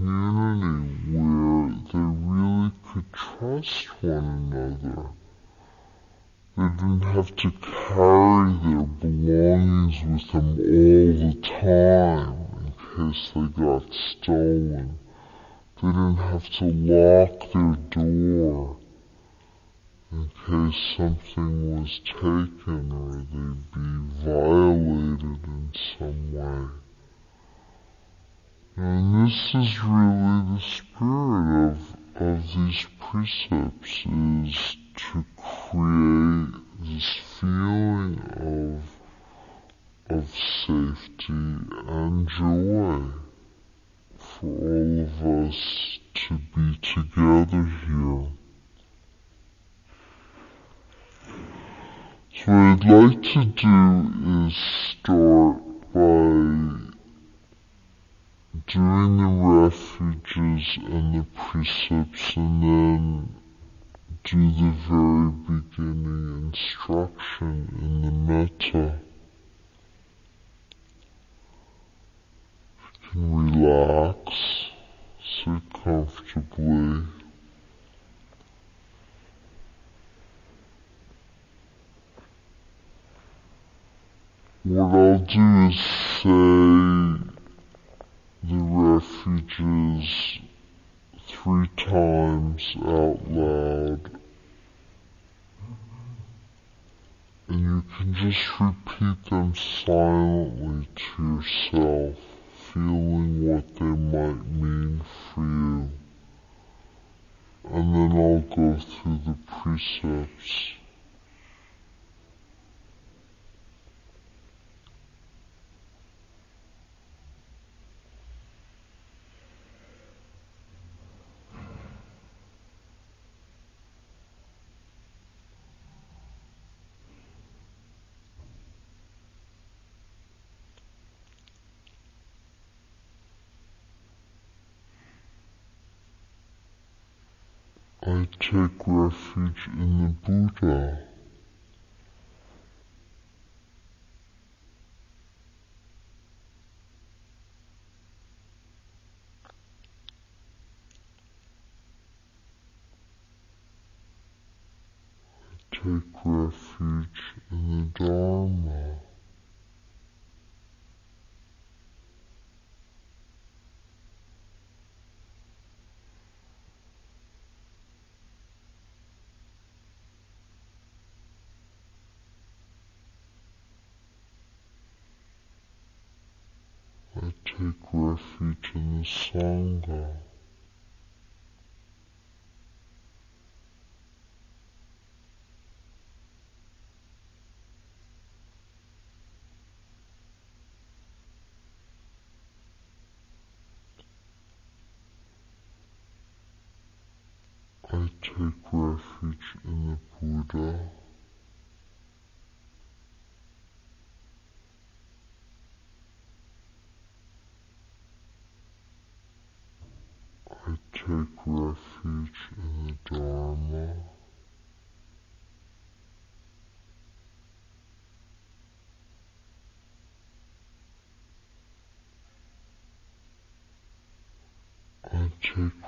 community where they really could trust one another. They didn't have to carry their belongings with them all the time in case they got stolen. They didn't have to lock their door in case something was taken or they'd be violated in some way. And this is really the spirit of, of these precepts is to create this feeling of, of safety and joy for all of us to be together here. So what I'd like to do is start by doing the refuges and the precepts and then do the very beginning instruction in the metta. You can relax, sit comfortably. What I'll do is say the refuges three times out loud. And you can just repeat them silently to yourself, feeling what they might mean for you. And then I'll go through the precepts. I take refuge in the Buddha. I take refuge in the Dharma. I take refuge in the Sangha.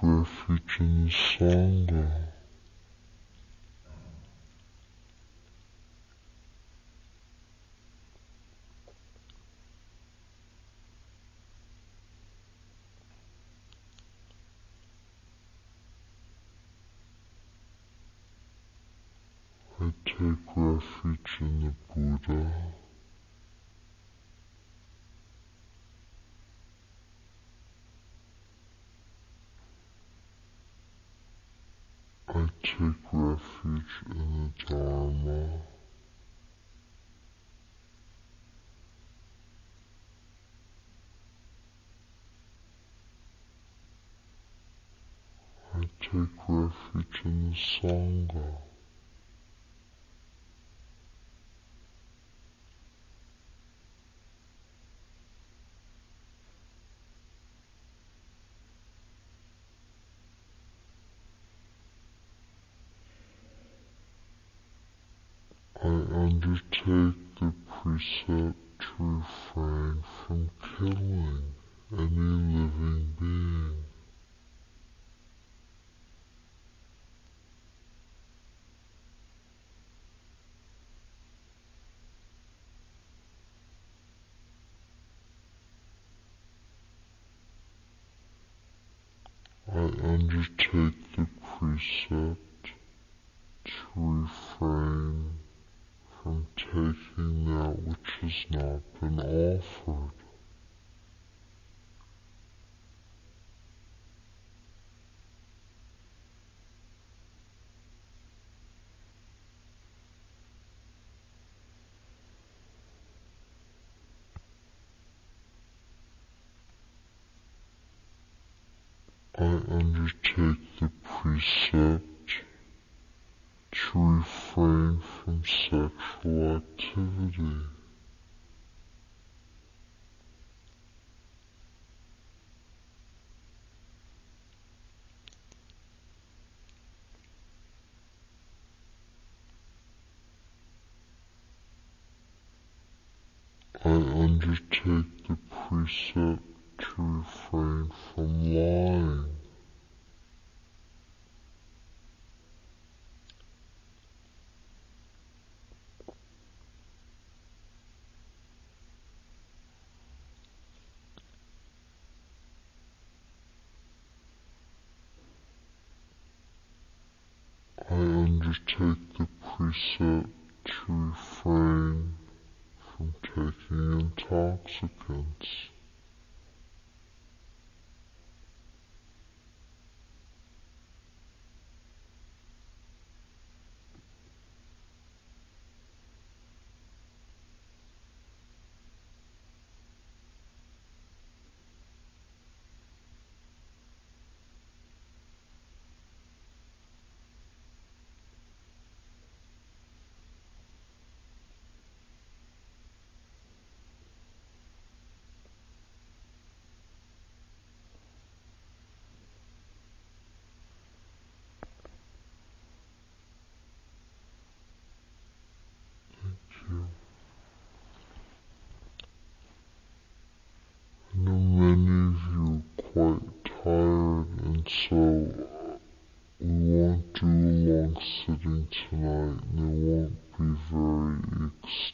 refuge in the Sangha. I take refuge in the Buddha. take refuge in the Dharma. I take refuge in the Sangha. Set to refrain from killing any living being. not been offered. I undertake the precept to refrain from sexual activity. intoxicants.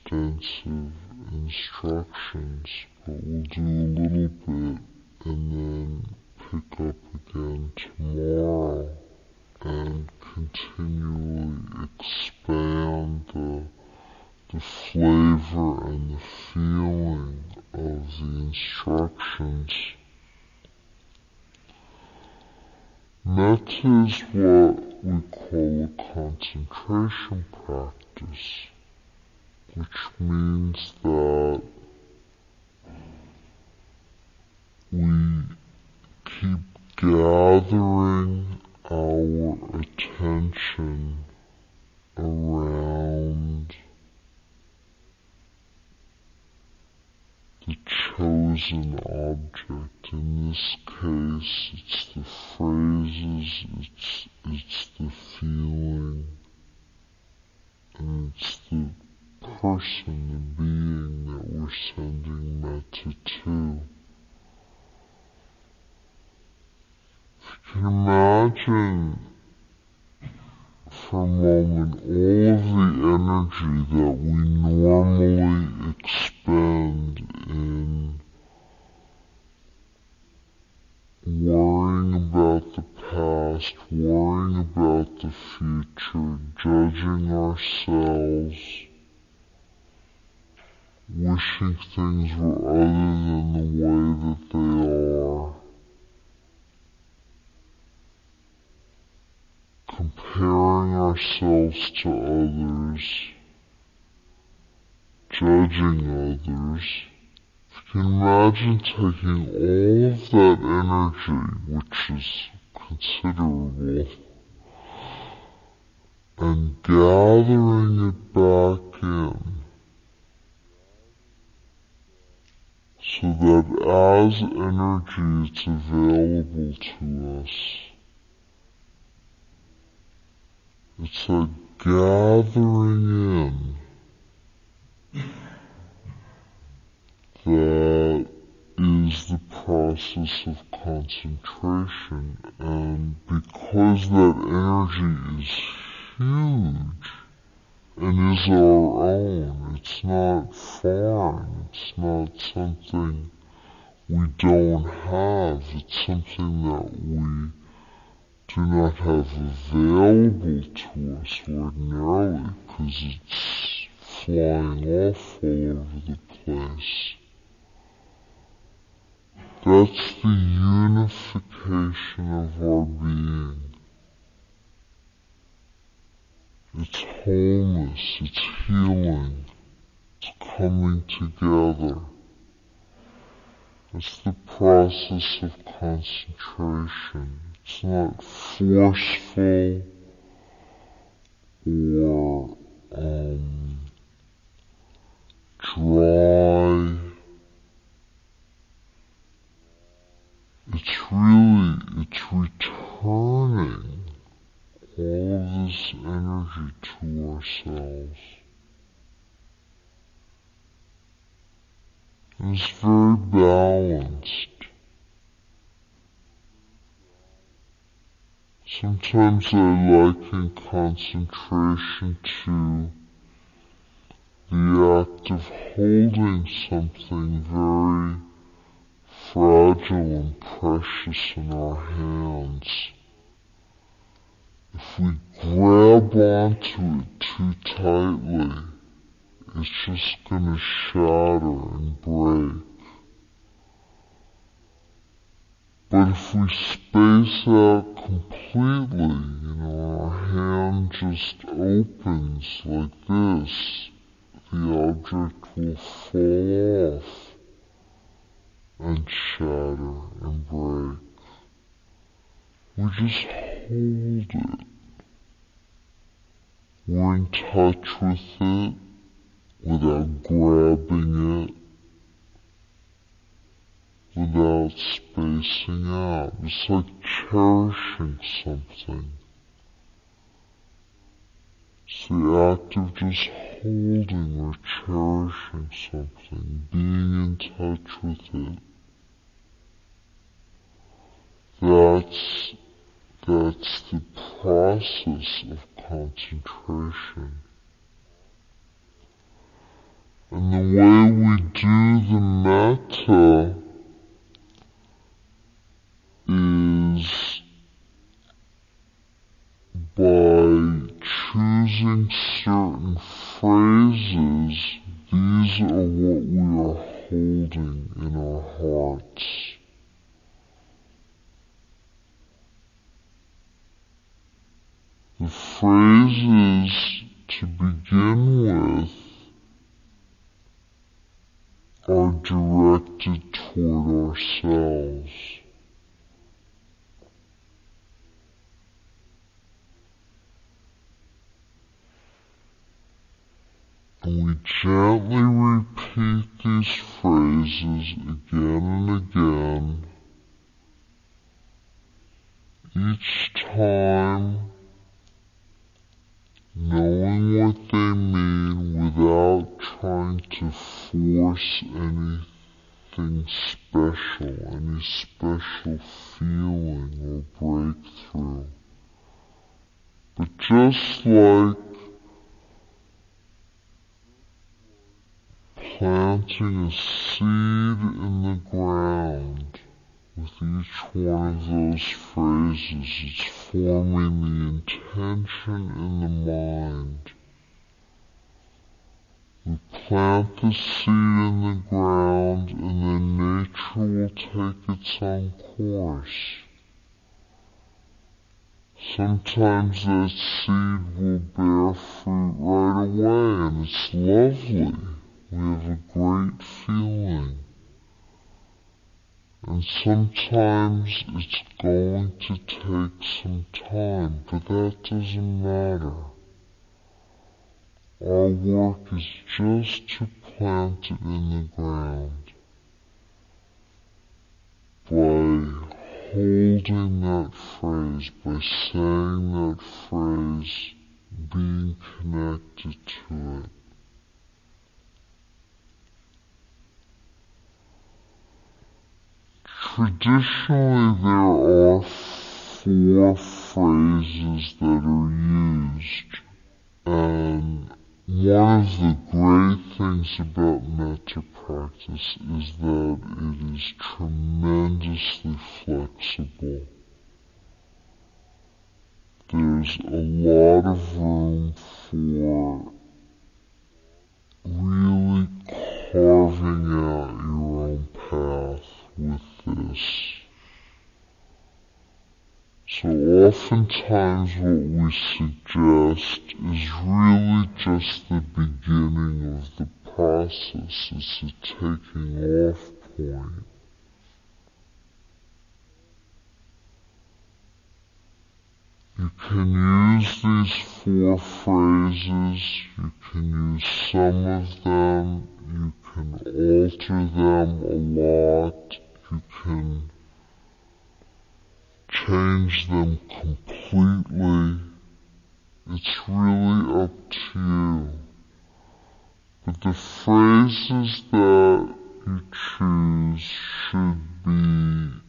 extensive instructions, but we'll do a little bit. Imagine taking all of that energy, which is considerable, and gathering it back in so that as energy it's available to us. It's a gathering in that is the of concentration and because that energy is huge, and is our own. It's not foreign. It's not something we don't have. It's something that we do not have available to us ordinarily because it's flying off all over the place. That's the unification of our being. It's wholeness, it's healing, it's coming together. It's the process of concentration. It's not forceful or um, dry. It's really, it's returning all this energy to ourselves. And it's very balanced. Sometimes I liken concentration to the act of holding something very fragile and precious in our hands if we grab onto it too tightly, it's just gonna shatter and break. But if we space out completely, you know, our hand just opens like this, the object will fall off and shatter and break. We just hold it. We're in touch with it without grabbing it, without spacing out. It's like cherishing something. It's the act of just holding or cherishing something, being in touch with it. That's that's the process of concentration. And the way we do the metta is by choosing certain phrases. These are what we are holding in our hearts. The phrases to begin with are directed toward ourselves. And we gently repeat repeat these phrases again and again, each time knowing what they mean without trying to force anything special, any special feeling or breakthrough. But just like planting a seed in the ground with each one of those phrases, it's forming the intention in the mind. We plant the seed in the ground and then nature will take its own course. Sometimes that seed will bear fruit right away and it's lovely. We have a great feeling. And sometimes it's going to take some time, but that doesn't matter. Our work is just to plant it in the ground. By holding that phrase, by saying that phrase, being connected to it. Traditionally, there are four phrases that are used, and one of the great things about metta practice is that it is tremendously flexible. There's a lot of room for really carving out your own path with this. So oftentimes what we suggest is really just the beginning of the process. It's a taking off point. You can use these four phrases, you can use some of them, you can alter them a lot, you can change them completely. It's really up to you. But the phrases that you choose should be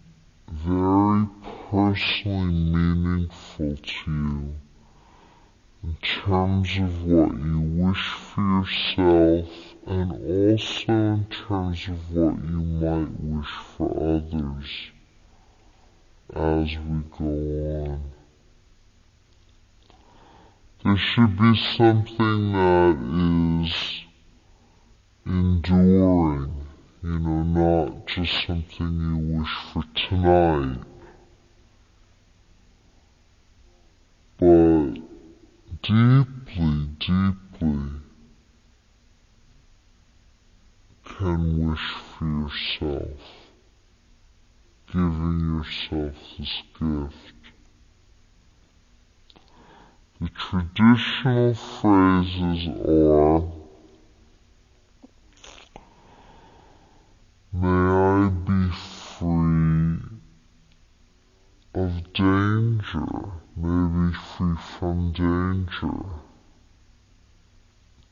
very personally meaningful to you in terms of what you wish for yourself and also in terms of what you might wish for others as we go on. There should be something that is enduring, you know, not just something you wish for tonight, but deeply, deeply can wish for yourself, giving yourself this gift. The traditional phrases are May I be free of danger. May be free from danger.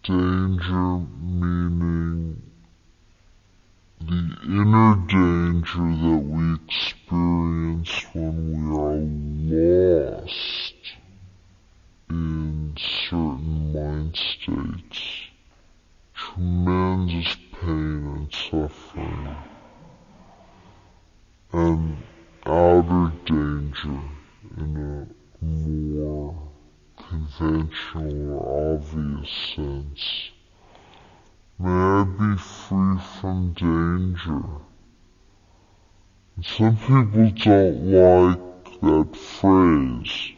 Danger meaning the inner danger that we experience when we are lost in certain mind states. Tremendous pain and suffering. And outer danger in a more conventional or obvious sense. May I be free from danger. And some people don't like that phrase.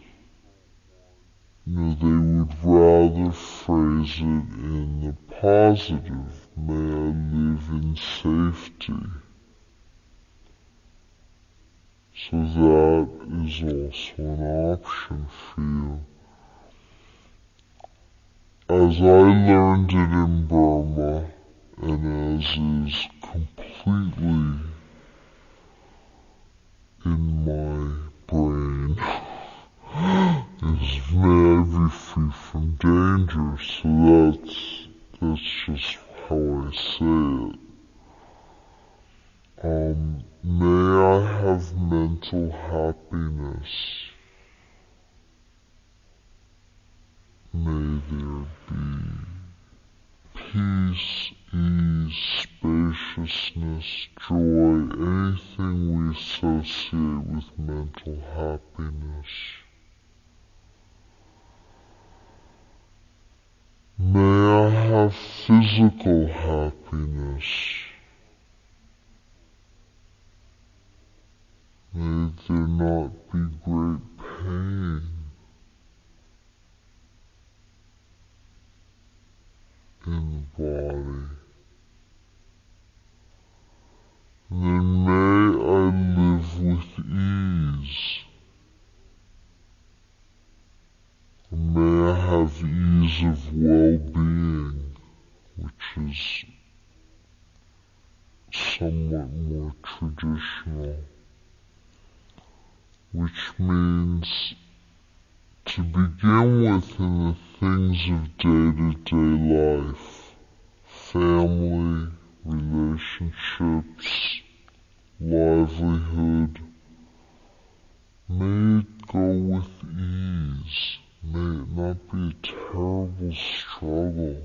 You know, they would rather phrase it in the positive. May I live in safety. So that is also an option for you. As I learned it in Burma, as is completely in my brain is be free from danger. So that's that's just how I say it. Um, may I have mental happiness. May there be peace, ease, spaciousness, joy, anything we associate with mental happiness. May I have physical happiness. May there not be great pain. In the body. Then may I live with ease. May I have ease of well-being, which is somewhat more traditional, which means to begin with in the things of day-to-day life, family, relationships, livelihood, may it go with ease. May it not be a terrible struggle.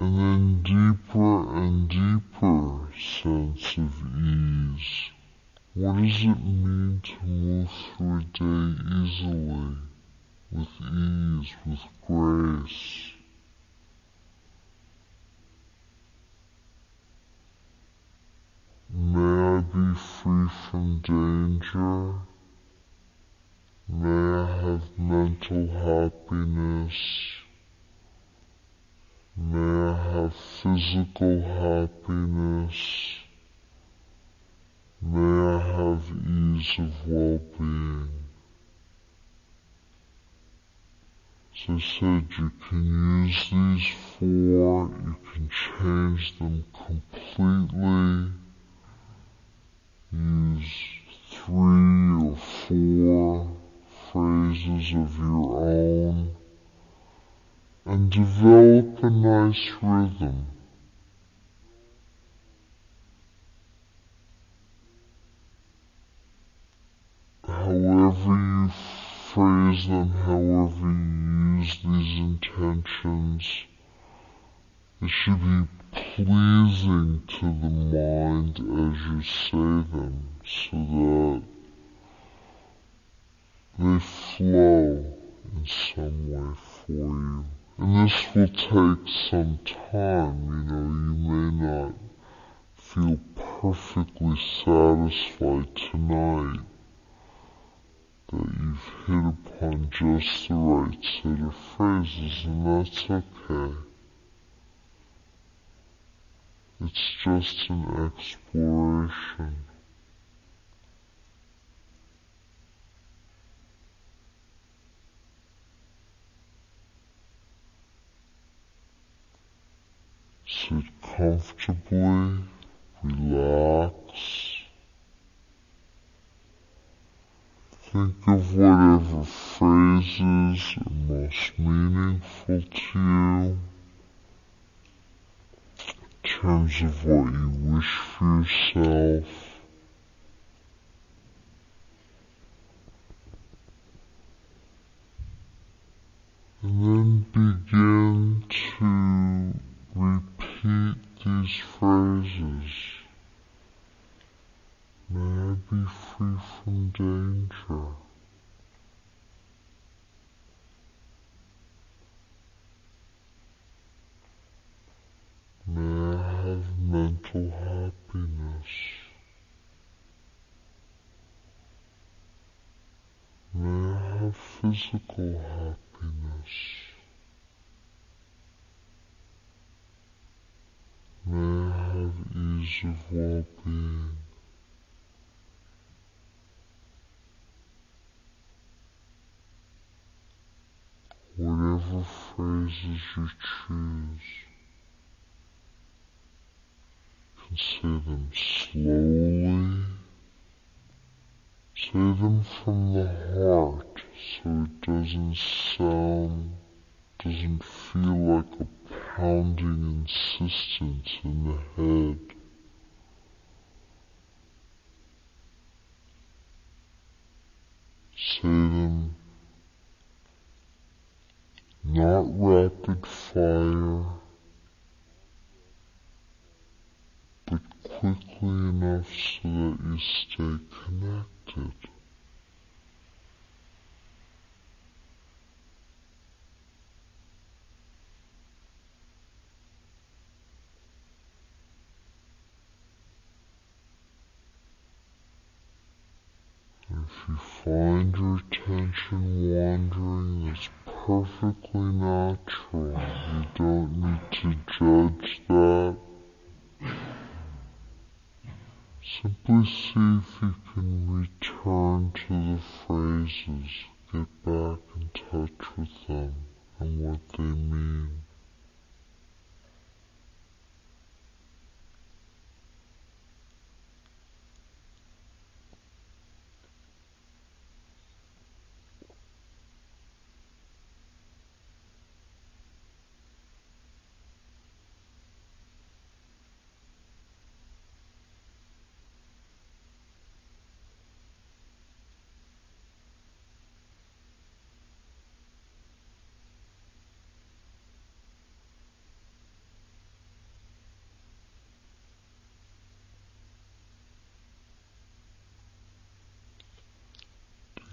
And then deeper and deeper sense of ease. What does it mean to move through a day easily, with ease, with grace? May I be free from danger. May I have mental happiness. May I have physical happiness. May I have ease of well-being. As I said, you can use these four, you can change them completely. Use three or four phrases of your own and develop a nice rhythm. However you phrase them, however you use these intentions, it should be pleasing to the mind as you say them so that they flow in some way for you. And this will take some time, you know, you may not feel perfectly satisfied tonight that you've hit upon just the right set of phrases, and that's okay. It's just an exploration. Sit comfortably, relax. Think of whatever phrases are most meaningful to you in terms of what you wish for yourself. And then begin to repeat these phrases. May I be free from danger. May I have mental happiness. May I have physical happiness. May I have ease of well-being. Whatever phrases you choose. You can say them slowly. Say them from the heart so it doesn't sound, doesn't feel like a pounding insistence in the head. Say them not rapid fire, but quickly enough so that you stay connected. If you find your attention wandering, that's perfectly natural. You don't need to judge that. Simply see if you can return to the phrases, get back in touch with them and what they mean.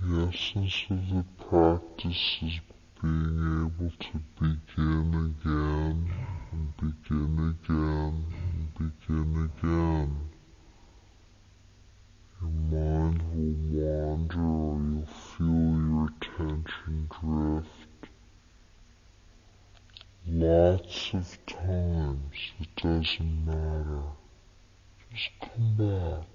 The essence of the practice is being able to begin again and begin again and begin again. Your mind will wander or you'll feel your attention drift. Lots of times, it doesn't matter. Just come back.